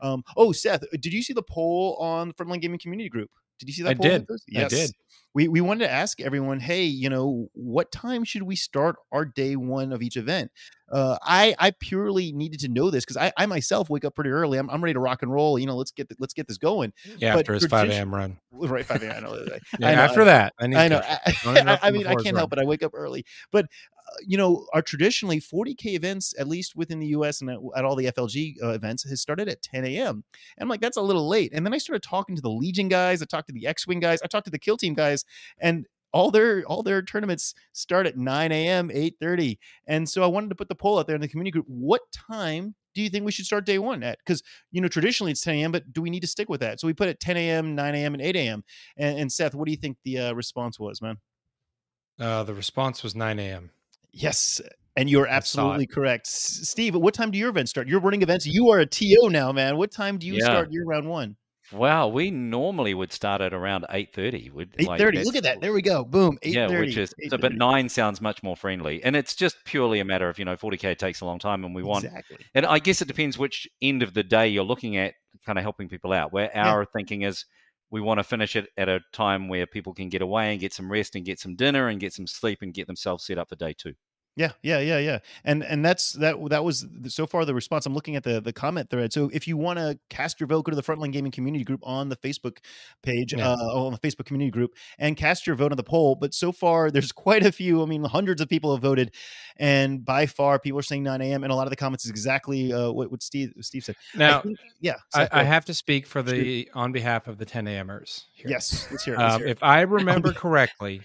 Um, oh, Seth, did you see the poll on the Frontline Gaming Community Group? Did you see that? I did. goes- I did. We we wanted to ask everyone, hey, you know, what time should we start our day one of each event? Uh, I I purely needed to know this because I, I myself wake up pretty early. I'm, I'm ready to rock and roll. You know, let's get th- let's get this going. Yeah, But after his 5 a.m. run. Right, five a.m. I know. I know, after that, I, I know. I, I mean, I can't run. help it. I wake up early, but uh, you know, our traditionally 40k events, at least within the U.S. and at, at all the FLG uh, events, has started at 10 a.m. And I'm like, that's a little late. And then I started talking to the Legion guys. I talked to the X-wing guys. I talked to the Kill Team guys, and all their all their tournaments start at 9 a.m 8.30 and so i wanted to put the poll out there in the community group what time do you think we should start day one at? Because you know traditionally it's 10 a.m but do we need to stick with that? So we put it 10 a.m 9 a.m and 8 a.m and, and seth what do you think the uh, response was man? Uh, the response was 9 a.m. yes and you're I saw it. absolutely correct steve what time do your events start? You're running events. You are a to now man. What time do you Yeah. start your round one Wow, we normally would start at around eight thirty. Would 8.30 look at that there we go boom 8.30 yeah, which is so, but nine sounds much more friendly, and it's just purely a matter of you know forty k takes a long time, and we want, exactly and I guess it depends which end of the day you're looking at, kind of helping people out. Where Yeah. our thinking is, we want to finish it at a time where people can get away and get some rest and get some dinner and get some sleep and get themselves set up for day two. Yeah, yeah, yeah, yeah. And and that's that that was so far the response. I'm looking at the the comment thread. So if you want to cast your vote, go to the Frontline Gaming community group on the Facebook page, Yeah. uh, on the Facebook community group, and cast your vote on the poll. But so far, there's quite a few. I mean, hundreds of people have voted, and by far, people are saying 9 a.m. And a lot of the comments is exactly uh, what what Steve Steve said. I Now, think- yeah, I, Seth, I have to speak for the on behalf of the 10 a.m.ers. Here. yes. Let's hear it. Let's Um, hear it. if I remember correctly,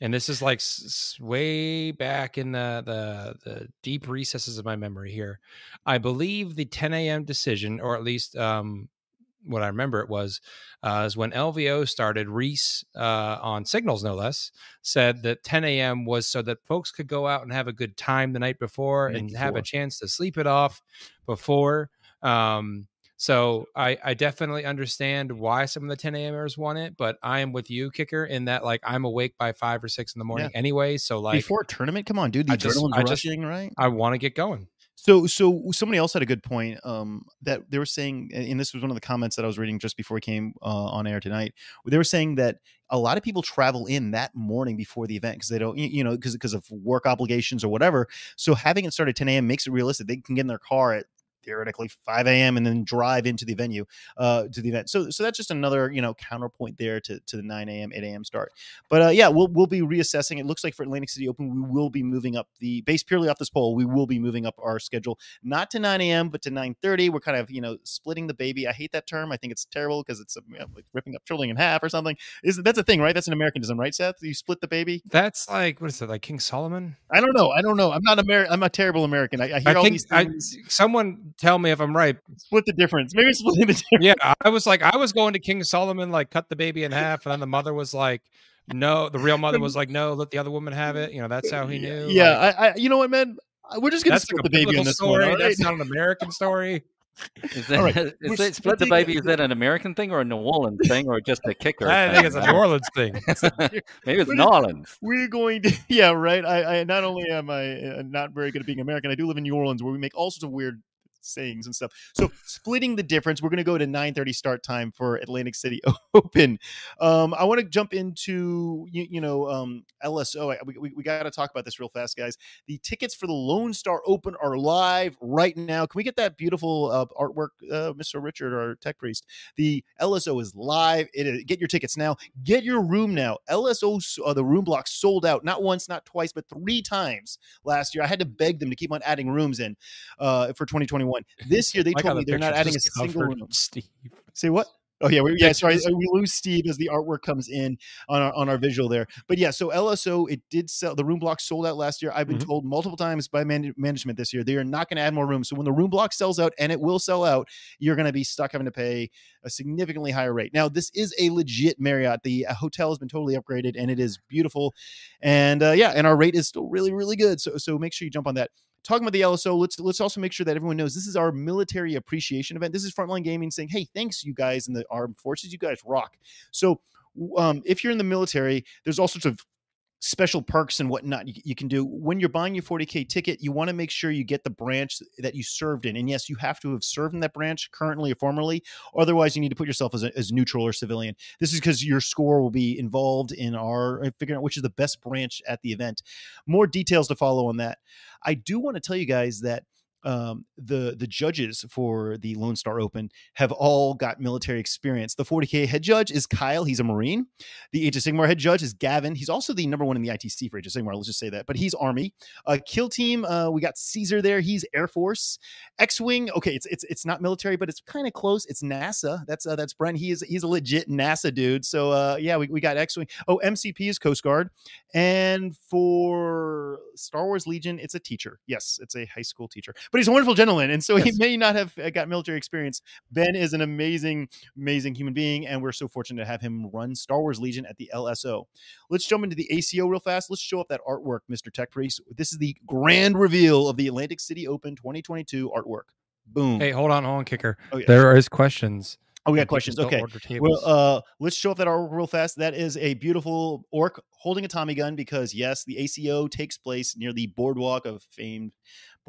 and this is like s- way back in the, the the deep recesses of my memory here, I believe the 10 a.m. decision, or at least um, what I remember it was, uh, is when LVO started. Reece uh, on Signals, no less, said that 10 a.m. was so that folks could go out and have a good time the night before Night and have a chance to sleep it off before. Um, so I, I definitely understand why some of the 10 a.m.ers want it, but I am with you, kicker, in that like I'm awake by five or six in the morning anyway. So like Before a tournament, come on, dude. The I just- adrenaline's I just- rushing, right? I want to get going. So, so somebody else had a good point um, that they were saying, and this was one of the comments that I was reading just before we came uh, on air tonight. They were saying that a lot of people travel in that morning before the event because they don't, you you know, because because of work obligations or whatever. So having it start at 10 a.m. makes it realistic. They can get in their car at theoretically 5 a.m. and then drive into the venue uh, to the event. So, so that's just another you know counterpoint there to, to the 9 a.m. 8 a.m. start. But uh, yeah, we'll we'll be reassessing. It looks like for Atlantic City Open, we will be moving up the based purely off this poll. We will be moving up our schedule not to 9 a.m. but to 9:30. We're kind of you know splitting the baby. I hate that term. I think it's terrible because it's you know, like ripping up children in half or something. Is that's a thing, right? That's an Americanism, right, Seth? You split the baby. That's like what is it like King Solomon? I don't know. I don't know. I'm not American. I'm a terrible American. I, I hear I all these I, things. someone tell me if I'm right. split the difference. Maybe splitting the difference. Yeah, I was like I was going to King Solomon like cut the baby in half, and then the mother was like, no, the real mother was like, no, let the other woman have it. You know, that's how he knew. Yeah, Like, I, I, you know what, man? We're just gonna split like the baby biblical on this story. one. all right? That's not an American story. Is that, All right, is that split the baby? Is that an American thing or a New Orleans thing or just a kicker? I thing? think it's a New Orleans thing. Maybe it's We're New Orleans. We're going to, yeah, right. I, I not only am I uh, not very good at being American, I do live in New Orleans where we make all sorts of weird sayings and stuff. So splitting the difference, we're going to go to 9:30 start time for Atlantic City Open. Um, I want to jump into you, you know um, LSO. I- We, we, got to talk about this real fast, guys. The tickets for the Lone Star Open are live right now. Can we get that beautiful uh, artwork, uh, Mr. Richard, our tech priest? The LSO is live. It is, get your tickets now. Get your room now. LSO, uh, the room block sold out not once, not twice, but three times last year. I had to beg them to keep on adding rooms in uh, for 2021. This year, they Like told me the they're not adding a single room. Steve. Say what? Oh yeah, we, yeah. Sorry, we lose Steve as the artwork comes in on our on our visual there. But yeah, so LSO it did sell. The room block sold out last year. I've been Mhm. told multiple times by man- management this year they are not going to add more rooms. So when the room block sells out, and it will sell out, you're going to be stuck having to pay a significantly higher rate. Now this is a legit Marriott. The uh, hotel has been totally upgraded, and it is beautiful. And uh, yeah, and our rate is still really really good. So so make sure you jump on that talking about the LSO, let's let's also make sure that everyone knows this is our military appreciation event. This is Frontline Gaming saying, "Hey, thanks you guys in the armed forces. You guys rock." So, um, if you're in the military, there's all sorts of special perks and whatnot you, you can do. When you're buying your 40k ticket you want to make sure you get the branch that you served in and yes you have to have served in that branch currently or formerly otherwise you need to put yourself as, a, as neutral or civilian. This is because your score will be involved in our uh, figuring out which is the best branch at the event. More details to follow on that. I do want to tell you guys that um, the the judges for the Lone Star Open have all got military experience. The 40k head judge is Kyle. He's a Marine. The Age of Sigmar head judge is Gavin. He's also the number one in the ITC for Age of Sigmar. Let's just say that. But he's Army. Uh, kill team. Uh, we got Caesar there. He's Air Force. X-wing. Okay, it's it's it's not military, but it's kind of close. It's NASA. That's uh, that's Brent. He is he's a legit NASA dude. So uh, yeah, we, we got X-wing. Oh, MCP is Coast Guard. And for Star Wars Legion, it's a teacher. Yes, it's a high school teacher, but he's a wonderful gentleman, and so he may not have uh, got military experience. Ben is an amazing, amazing human being, and we're so fortunate to have him run Star Wars Legion at the LSO. Let's jump into the ACO real fast. Let's show up that artwork, Mr. Tech Priest. This is the grand reveal of the Atlantic City Open 2022 artwork. Boom. Hey, hold on, hold on, kicker. oh, yeah. There is questions. oh, we got questions. Okay. Well, uh, let's show up that artwork real fast. That is a beautiful orc holding a Tommy gun because yes, the ACO takes place near the boardwalk of famed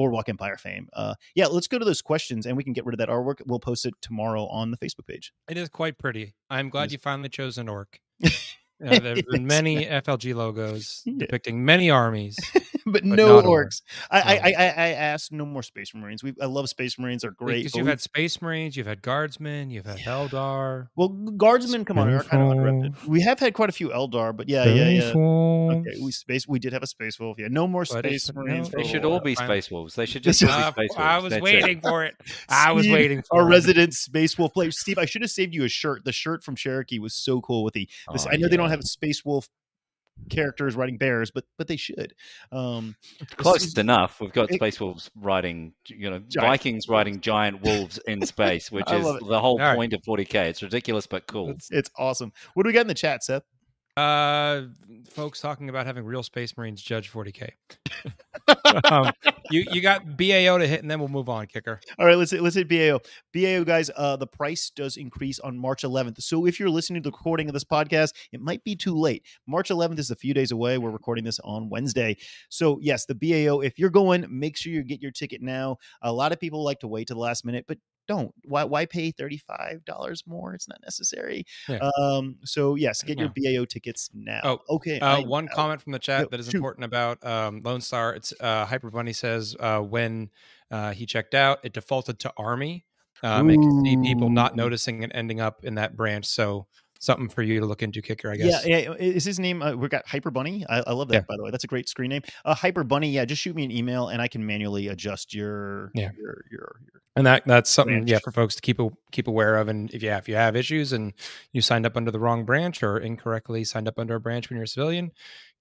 Boardwalk Empire fame. Uh, yeah, let's go to those questions and we can get rid of that artwork. We'll post it tomorrow on the Facebook page. It is quite pretty. I'm glad you finally chose an orc. Uh, there have been many FLG logos depicting many armies. but, But no not orcs. I, I, No. I, I I asked no more Space Marines. We I love Space Marines. They're great. Because you've had Space Marines, you've had Guardsmen, you've had Eldar. well, Guardsmen, come on, are kind of underrepresented. We have had quite a few Eldar, but yeah, yeah, yeah. Okay, we space. We did have a Space Wolf. Yeah, no more But it's- Space no, Marines. They should all be Space Wolves. They should just should- all be Space Wolves. I was That's it. waiting for it. I was Steve, waiting for our it. resident Space Wolf player. Steve, I should have saved you a shirt. The shirt from Cherokee was so cool with the. This, Oh, I know they don't yeah. Have Space Wolf characters riding bears, but but they should. Um, Close is- enough. We've got it- Space Wolves riding, you know, Giant Vikings riding giant wolves in space, which is the whole All right. point of 40k. It's ridiculous but cool. it's, it's awesome. What do we got in the chat, Seth? Uh, folks talking about having real Space Marines judge 40k. um, you you got BAO to hit, and then we'll move on. Kicker. All right, let's let's hit BAO. BAO guys, uh, the price does increase on March 11th. So if you're listening to the recording of this podcast, it might be too late. March 11th is a few days away. We're recording this on Wednesday. So yes, the BAO. If you're going, make sure you get your ticket now. A lot of people like to wait to the last minute, but don't. Why why pay $35 more? It's not necessary. Yeah. Um. So yes, get your BAO tickets now. Oh, okay. Uh, one uh, comment from the chat Yep, that is shoot. important about um, Lone Star. It's uh, Hyper Bunny says uh, when uh, he checked out, it defaulted to Army. Um, it can see people not noticing and ending up in that branch. So something for you to look into, Kicker. I guess. Yeah, yeah. Is his name? Uh, we got Hyper Bunny. I, I love that, Yeah. by the way. That's a great screen name. Uh, Hyper Bunny. Yeah, just shoot me an email and I can manually adjust your Yeah. your your. your and that that's something branch. yeah for folks to keep a, keep aware of. And if you have, if you have issues and you signed up under the wrong branch or incorrectly signed up under a branch when you're a civilian,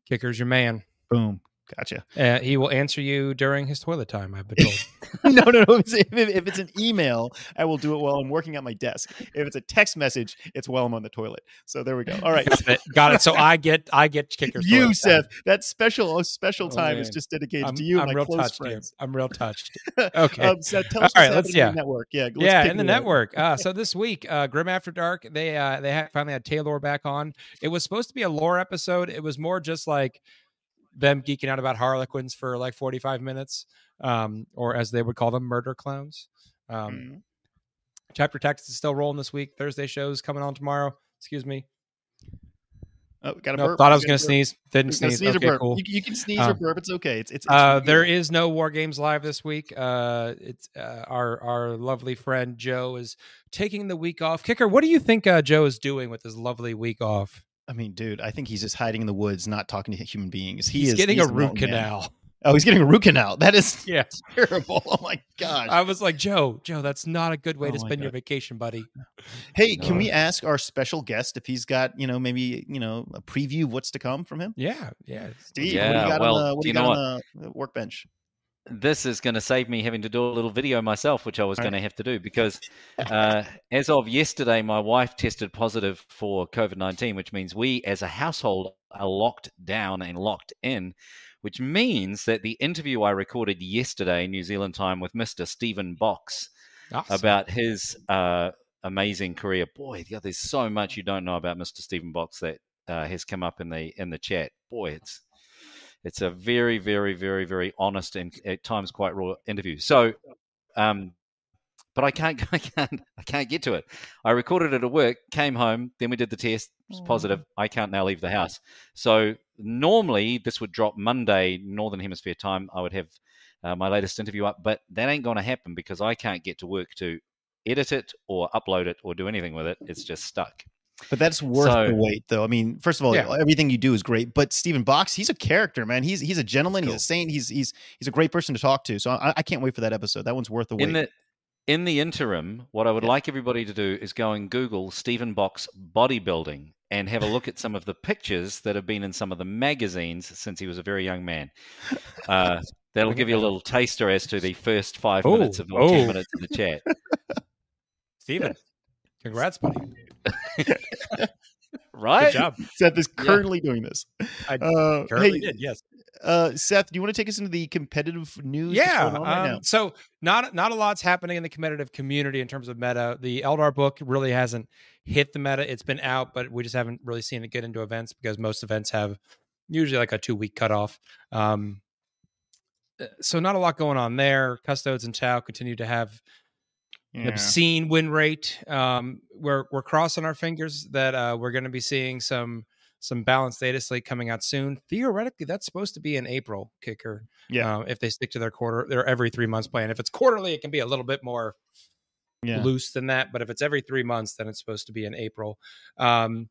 Kicker's your man. boom. Gotcha. Uh, he will answer you during his toilet time. I've been told. no, no, no. If, if, if it's an email, I will do it while I'm working at my desk. If it's a text message, it's while I'm on the toilet. So there we go. All right. Got it. Got it. So I get I get kickers. you, Seth, time. that special oh, special Oh, time is just dedicated I'm, to you I'm my real close touched. Here. friends. I'm real touched. Okay. Um, Seth, tell All us right, let's- happening yeah. the network. Yeah, let's yeah, in the it network. Uh, so this week, uh, Grim After Dark, they uh, they had, finally had Taylor back on. It was supposed to be a lore episode. It was more just like them geeking out about Harlequins for like 45 minutes, um, or as they would call them, murder clowns. Um, Mhm. Chapter Text is still rolling this week. Thursday shows coming on tomorrow. Excuse me. Oh, got a No, burp. thought I was going to sneeze. Didn't sneeze. sneeze or Okay, burp. cool. You, you can sneeze or Um, burp. It's okay. It's it's. it's Uh, there is no War Games live this week. Uh, it's uh, our our lovely friend Joe is taking the week off. Kicker, what do you think uh, Joe is doing with his lovely week off? I mean, dude, I think he's just hiding in the woods, not talking to human beings. He He's is getting he's a root mountain man. canal. Oh, he's getting a root canal. That is Yeah. terrible. Oh my god. I was like, Joe, Joe, that's not a good way Oh to my spend your vacation, buddy. Hey, can we ask our special guest if he's got, you know, maybe, you know, a preview of what's to come from him? Yeah, yeah. Steve, what do you got well, on the, what do you you know got on the uh, workbench? This is going to save me having to do a little video myself, which I was going to have to do because uh, as of yesterday, my wife tested positive for COVID 19, which means we as a household are locked down and locked in, which means that the interview I recorded yesterday, New Zealand time, with Mr. Stephen Box Awesome. about his uh, amazing career. Boy, there's so much you don't know about Mr. Stephen Box that uh, has come up in the in the chat. Boy, it's it's a very, very, very, very honest and at times quite raw interview. So, um, but I can't, I can't, I can't get to it. I recorded it at work, came home, then we did the test, positive. I can't now leave the house. So normally this would drop Monday Northern Hemisphere time. I would have uh, my latest interview up, but that ain't going to happen because I can't get to work to edit it or upload it or do anything with it. It's just stuck. But that's worth the wait, though. I mean, first of all, Yeah. everything you do is great. But Stephen Box, he's a character, man. He's he's a gentleman. He's a saint. He's he's he's a great person to talk to. So I, I can't wait for that episode. That one's worth the wait. In the in the interim, what I would Yeah. like everybody to do is go and Google Stephen Box bodybuilding and have a look at some of the pictures that have been in some of the magazines since he was a very young man. Uh, that'll give you a little taster as to the first five Oh, minutes of my ten oh. minutes of the chat. Steven, congrats, buddy. Right? Good job. Seth is Yeah. currently doing this. I Uh, Currently hey, did, yes. uh, Seth, do you want to take us into the competitive news? Yeah. going right um, so not not a lot's happening in the competitive community in terms of meta. The Eldar book really hasn't hit the meta. It's been out, but we just haven't really seen it get into events because most events have usually like a two week cutoff. Um, uh, so not a lot going on there. Custodes and Tau continue to have an Yeah. obscene win rate. Um, we're we're crossing our fingers that uh, we're going to be seeing some some balanced data slate coming out soon. Theoretically, that's supposed to be in April kicker. Yeah. um, if they stick to their quarter, their every three months plan. If it's quarterly, it can be a little bit more Yeah. loose than that. But if it's every three months, then it's supposed to be in April. Um,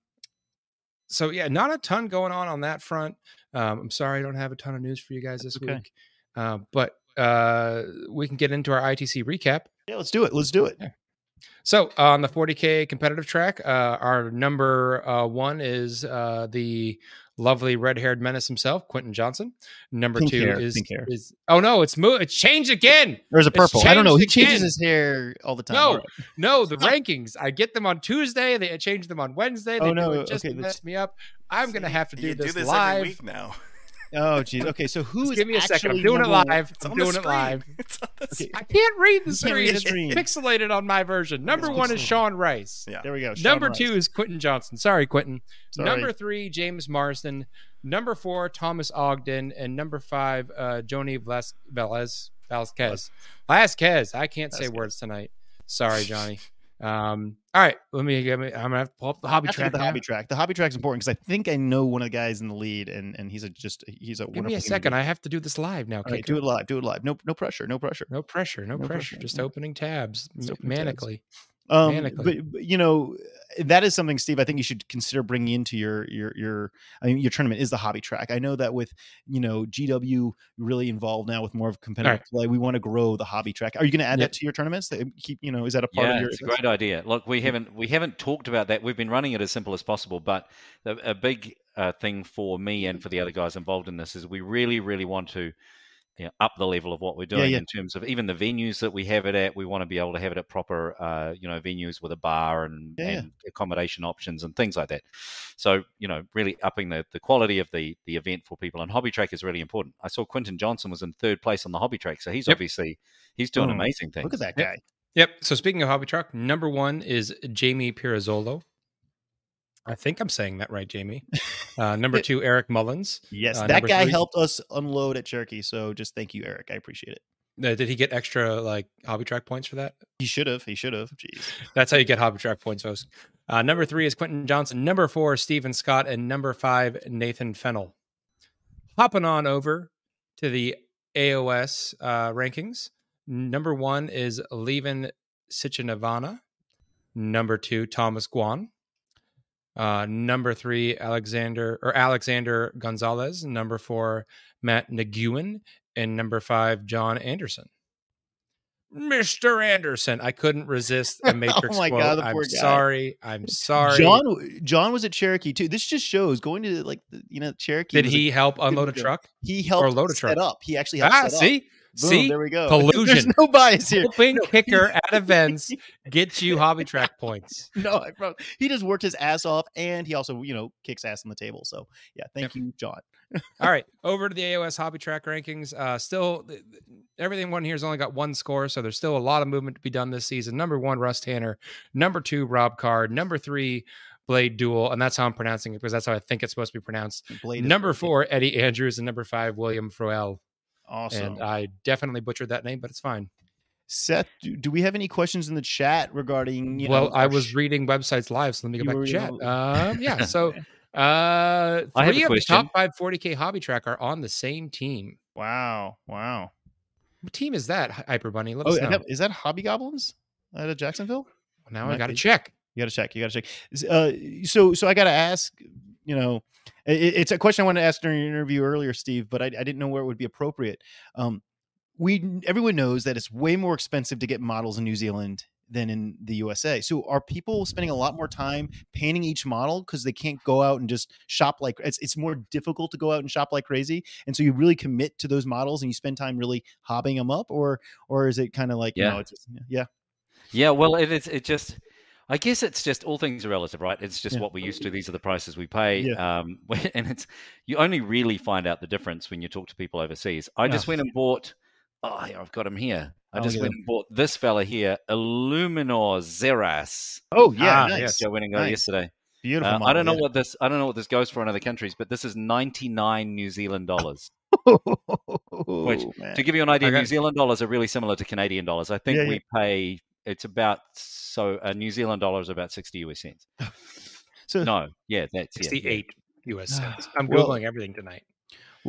so yeah, not a ton going on on that front. Um, I'm sorry I don't have a ton of news for you guys this okay. week, uh, but uh, we can get into our ITC recap. Yeah, let's do it. Let's do it. So on the 40k competitive track, uh, our number uh, one is uh, the lovely red-haired menace himself, Quentin Johnson. Number Pink two hair, is pink is oh no, it's mo- it's changed again. There's a purple. I don't know. He changed changes his hair all the time. No, All right. no, the rankings. I get them on Tuesday. They change them on Wednesday. They Oh, no, it just okay, to let's- mess me up. I'm gonna have to do this, do this live. every week now. Oh, geez. Okay, so who Just is give me a second. I'm doing it live. It's I'm doing it live. It's on the Okay. I can't read the You can't read screen. It's screen. pixelated on my version. Number It's one is. Sean Rice. Yeah. There we go. Sean Number Rice. two is Quentin Johnson. Sorry, Quentin. Sorry. Number three, James Marsden. Number four, Thomas Ogden. And number five, uh, Joni Vlas- Velez Vasquez. Vasquez. I can't say words tonight. Sorry, Johnny. Um, all right, let me get me. I'm gonna have to pull up the hobby track. the now. hobby track. The hobby track's important because I think I know one of the guys in the lead, and and he's a just he's a Give me a second. I have to do this live now. All right, Kicker. do it live. Do it live. No no pressure. No pressure. No pressure. No, No pressure. pressure, Just opening tabs Just opening tabs. Um, but, but, you know that is something, Steve. I think you should consider bringing into your your your I mean, your tournament is the hobby track. I know that with you know GW really involved now with more of competitive play. We want to grow the hobby track. Are you going to add Yep. that to your tournaments? That keep you know is that a part Yeah, of your? it's a great idea. Look, we haven't we haven't talked about that. We've been running it as simple as possible, but a, a big uh, thing for me and for the other guys involved in this is we really, really want to you know, up the level of what we're doing yeah. in terms of even the venues that we have it at. We want to be able to have it at proper, uh, you know, venues with a bar and, Yeah, and accommodation options and things like that. So, you know, really upping the, the quality of the the event for people. And Hobby Track is really important. I saw Quinton Johnson was in third place on the Hobby Track, so he's Yep. obviously he's doing Mm. amazing things. Look at that guy. Yep. So speaking of hobby track, number one is Jamie Pirazzolo. I think I'm saying that right, Jamie. Uh, number two, Eric Mullins. Yes, Uh, that guy three- helped us unload at Cherokee. So just thank you, Eric. I appreciate it. Uh, did he get extra like hobby track points for that? He should have. He should have. Jeez. That's how you get hobby track points, folks. Uh, number three is Quentin Johnson. Number four, Stephen Scott, and number five, Nathan Fennel. Hopping on over to the AOS uh, rankings. Number one is Levin Sichinavana. Number two, Thomas Guan. Uh, number three, Alexander or Alexander Gonzalez. Number four, Matt Nguyen, and number five, John Anderson. Mr. Anderson, I couldn't resist a Matrix Oh my quote. God, the I'm poor guy. sorry. I'm sorry. John John was at Cherokee too. This just shows going to like you know Cherokee. did was a- he help unload a truck? he helped or load a set truck? up. He actually helped Ah, set up. See, Boom, see, there we go. Collusion. There's no bias here. Helping kicker at events gets you hobby track points. No, I promise. He just worked his ass off, and he also, you know, kicks ass on the table. So, yeah, thank you, John. All right, over to the AOS hobby track rankings. Uh, still, th- th- everything one here's only got one score, so there's still a lot of movement to be done this season. Number one, Russ Tanner. Number two, Rob Card. Number three, Blade Duel, and that's how I'm pronouncing it because that's how I think it's supposed to be pronounced. Blade Number four, Eddie Andrews, and number five, William Froel. Awesome. And I definitely butchered that name, but it's fine. Seth, do, do we have any questions in the chat regarding? You well, know, I was sh- reading websites live, so let me go You back were to chat. reading- Um, yeah, so uh, I have three a of the top five 40k hobby track are on the same team. Wow, wow. What team is that, Hyper Bunny? Let Oh, us is know. that, is that Hobby Goblins out of Jacksonville? now I got to check. You got to check. You got to check. Uh, so, so I got to ask. You know, i- i- it's a question I wanted to ask during your interview earlier, Steve, but I, I didn't know where it would be appropriate. Um, we everyone knows that it's way more expensive to get models in New Zealand than in the USA. So, are people spending a lot more time painting each model because they can't go out and just shop like it's it's more difficult to go out and shop like crazy, and so you really commit to those models and you spend time really hobbing them up, or or is it kind of like Yeah. no, it's just, yeah, Yeah, well, it is. It just, I guess it's just all things are relative, right? It's just Yeah. what we're used to. These are the prices we pay. Yeah. Um, and it's you only really find out the difference when you talk to people overseas. I just went and bought. Oh, yeah, I've got him here. I Oh, just went and bought this fella here, Illuminor Szeras. oh yeah, Ah, nice. yes. Joe Winningo Nice. yesterday. beautiful. Uh, I don't know what this. I don't know what this goes for in other countries, but this is ninety nine New Zealand dollars. Which, man. to give you an idea, Okay. New Zealand dollars are really similar to Canadian dollars. I think we pay. It's about so a New Zealand dollar is about sixty US cents. so No, yeah, that's yeah, yeah. 68 US cents. I'm Well- Googling everything tonight.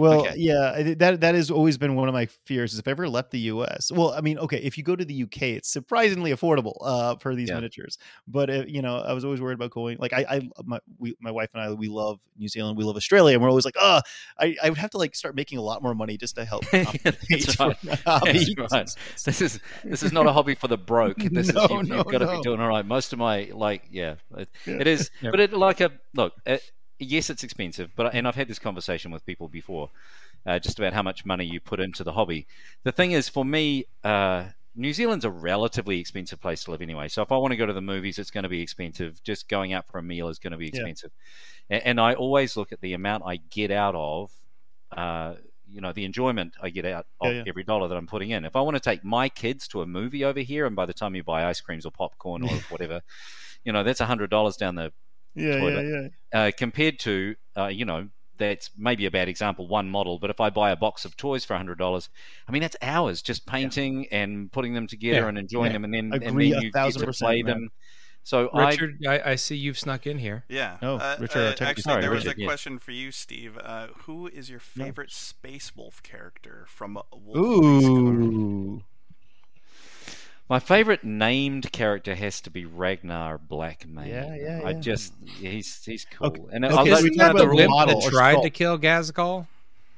Well, Okay. yeah, that that has always been one of my fears. Is if I ever left the U.S. Well, I mean, okay, if you go to the U.K., it's surprisingly affordable uh, for these Yeah. miniatures. But uh, you know, I was always worried about going. Like, I, I my we, my wife and I, we love New Zealand, we love Australia, and we're always like, oh, I, I would have to like start making a lot more money just to help. Yeah, that's right. That's right. This is this is not a hobby for the broke. This No, is you, no, have got to no. be doing all right. Most of my like, yeah, it, Yeah. it is. Yeah. But it like a look. It, yes, it's expensive, but and I've had this conversation with people before, uh, just about how much money you put into the hobby. The thing is, for me, uh, New Zealand's a relatively expensive place to live anyway. So if I want to go to the movies, it's going to be expensive. Just going out for a meal is going to be Yeah. expensive, and, and I always look at the amount I get out of. Uh, you know the enjoyment I get out of Yeah, yeah. every dollar that I'm putting in. If I want to take my kids to a movie over here, and by the time you buy ice creams or popcorn or whatever, you know that's a hundred dollars down the Yeah, yeah, toilet. yeah. uh, compared to uh, you know that's maybe a bad example one model but if i buy a box of toys for $100 i mean that's hours just painting and putting them together Yeah, and enjoying yeah. them and then and then you get to play man. them so Richard, I, I see you've snuck in here. Yeah. Oh, uh, Richard, uh, actually, Sorry, there was Richard, a yes. question for you, Steve. Uh, who is your favorite Space Wolf character from Wolf Ooh, my favorite named character has to be ragnar blackmane Yeah, yeah, i just he's he's cool Okay. and Okay, I'll so we Isn't talk that the about wimp model that tried skull. to kill Ghazghkull?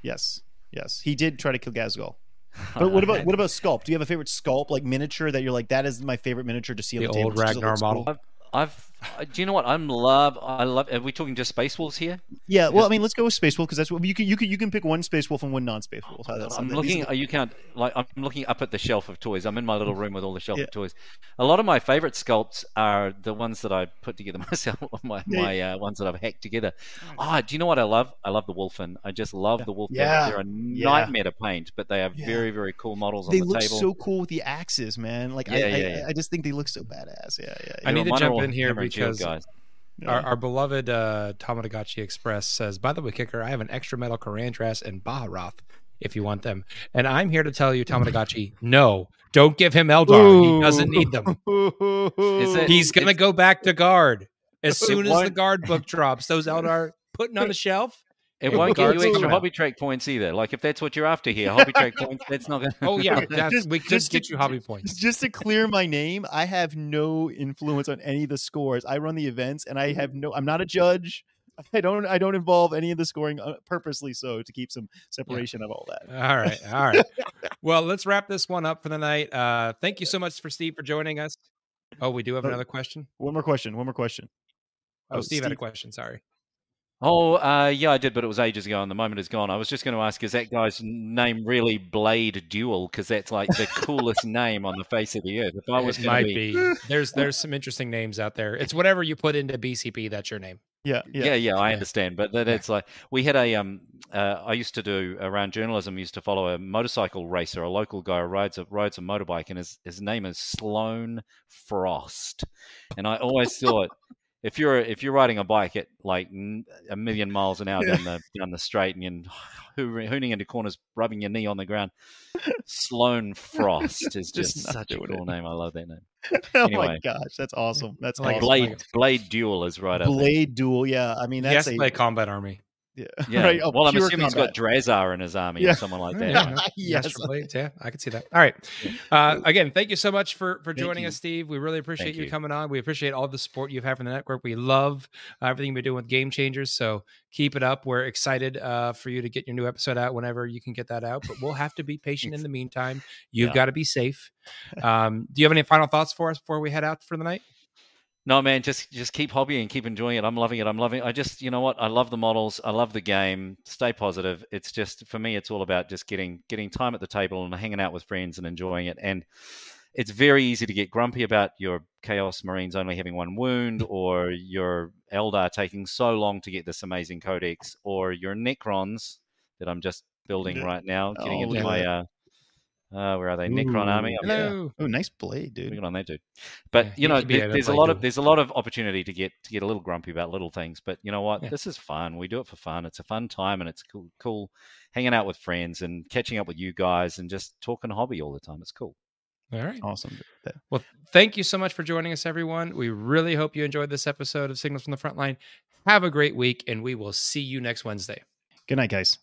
yes, yes, he did try to kill Ghazghkull. But what about what about sculpt? Do you have a favorite sculpt, like miniature, that you're like that is my favorite miniature to see on The the, table? old just 'cause Ragnar model? cool? I've Uh, do you know what I'm love? I love. Are we talking just Space Wolves here? Yeah, well, I mean, let's go with Space Wolf because that's what you can you can you can pick one Space Wolf and one non Space Wolf. How that's I'm looking. these are- You can't like. I'm looking up at the shelf of toys. I'm in my little room with all the shelf Yeah. of toys. A lot of my favorite sculpts are the ones that I put together myself. My Yeah. my uh, ones that I've hacked together. Ah, do you know what I love? I love the Wulfen. I just love Yeah. the Wulfen. Yeah. They're a Yeah. nightmare to paint, but they are Yeah. very very cool models on they the look table. so cool with the axes, man. Like I, Yeah, I, yeah, I- yeah. I just think they look so badass. Yeah, yeah. I need to jump in here because guys. Our, our beloved uh, Tomodachi Express says, by the way, Kicker, I have an extra metal Karandras and Baharroth if you want them. And I'm here to tell you, Tomodachi, no, don't give him Eldar. He doesn't need them. It- He's going to go back to guard. As soon as the guard book drops, those Eldar putting on the shelf. It won't get you extra hobby track points either. Like if that's what you're after here, hobby track points. That's not going. to... Oh, yeah, that's, Just- we could just to- get you hobby points. Just to clear my name, I have no influence on any of the scores. I run the events, and I have no. I'm not a judge. I don't. I don't involve any of the scoring uh, purposely, so to keep some separation of all that. All right. All right. well, let's wrap this one up for the night. Uh, thank you so much for Steve for joining us. Oh, we do have Oh, another question. One more question. One more question. Oh, Oh, Steve, had a question. Sorry. Oh, uh, yeah, I did, but it was ages ago, and the moment is gone. I was just going to ask, is that guy's name really Blade Duel? Because that's like the coolest name on the face of the earth. If I was it might be, be. There's there's some interesting names out there. It's whatever you put into BCP. That's your name. Yeah. yeah, Yeah. yeah, I Yeah. understand, but that Yeah. it's like we had a um, uh, I used to do around journalism. Used to follow a motorcycle racer, a local guy who rides a rides a motorbike, and his his name is Sloan Frost, and I always thought. If you're if you're riding a bike at like a million miles an hour Yeah. down the down the straight and you're hooning into corners, rubbing your knee on the ground, Sloan Frost is Just just such a doing cool it. name. I love that name. oh my gosh, that's awesome. That's Like awesome. Blade Blade Duel is right up. Blade duel. Yeah. I mean, he has that's to a play Combat Army. Yeah. Yeah. right. well, I'm pure assuming he's got Drazhar in his army Yeah. or someone like that. yeah, right? no, Yes. Master Yeah, I could see that. All right. Uh, again, thank you so much for for Thank joining you. us, Steve. We really appreciate you. you. coming on. We appreciate all the support you've had from the network. We love uh, everything you've been doing with Game Changers. So keep it up. We're excited uh, for you to get your new episode out whenever you can get that out. But we'll have to be patient in the meantime. You've Yeah. got to be safe. Um, do you have any final thoughts for us before we head out for the night? No, man, just just keep hobbying, keep enjoying it. I'm loving it. I'm loving. It. I just, you know what? I love the models. I love the game. Stay positive. It's just for me, it's all about just getting getting time at the table and hanging out with friends and enjoying it. And it's very easy to get grumpy about your Chaos Marines only having one wound, or your Eldar taking so long to get this amazing codex, or your Necrons that I'm just building Yeah. right now, getting Oh, into look my uh, uh, where are they? Necron army. I'm Hello. Oh, nice blade, dude. Working on that, dude. But Yeah, you you know, there- there's a play lot of there's a lot of opportunity to get to get a little grumpy about little things. But you know what? Yeah. This is fun. We do it for fun. It's a fun time, and it's cool, cool hanging out with friends and catching up with you guys and just talking hobby all the time. It's cool. All right. Awesome. Well, thank you so much for joining us, everyone. We really hope you enjoyed this episode of Signals from the Frontline. Have a great week, and we will see you next Wednesday. Good night, guys.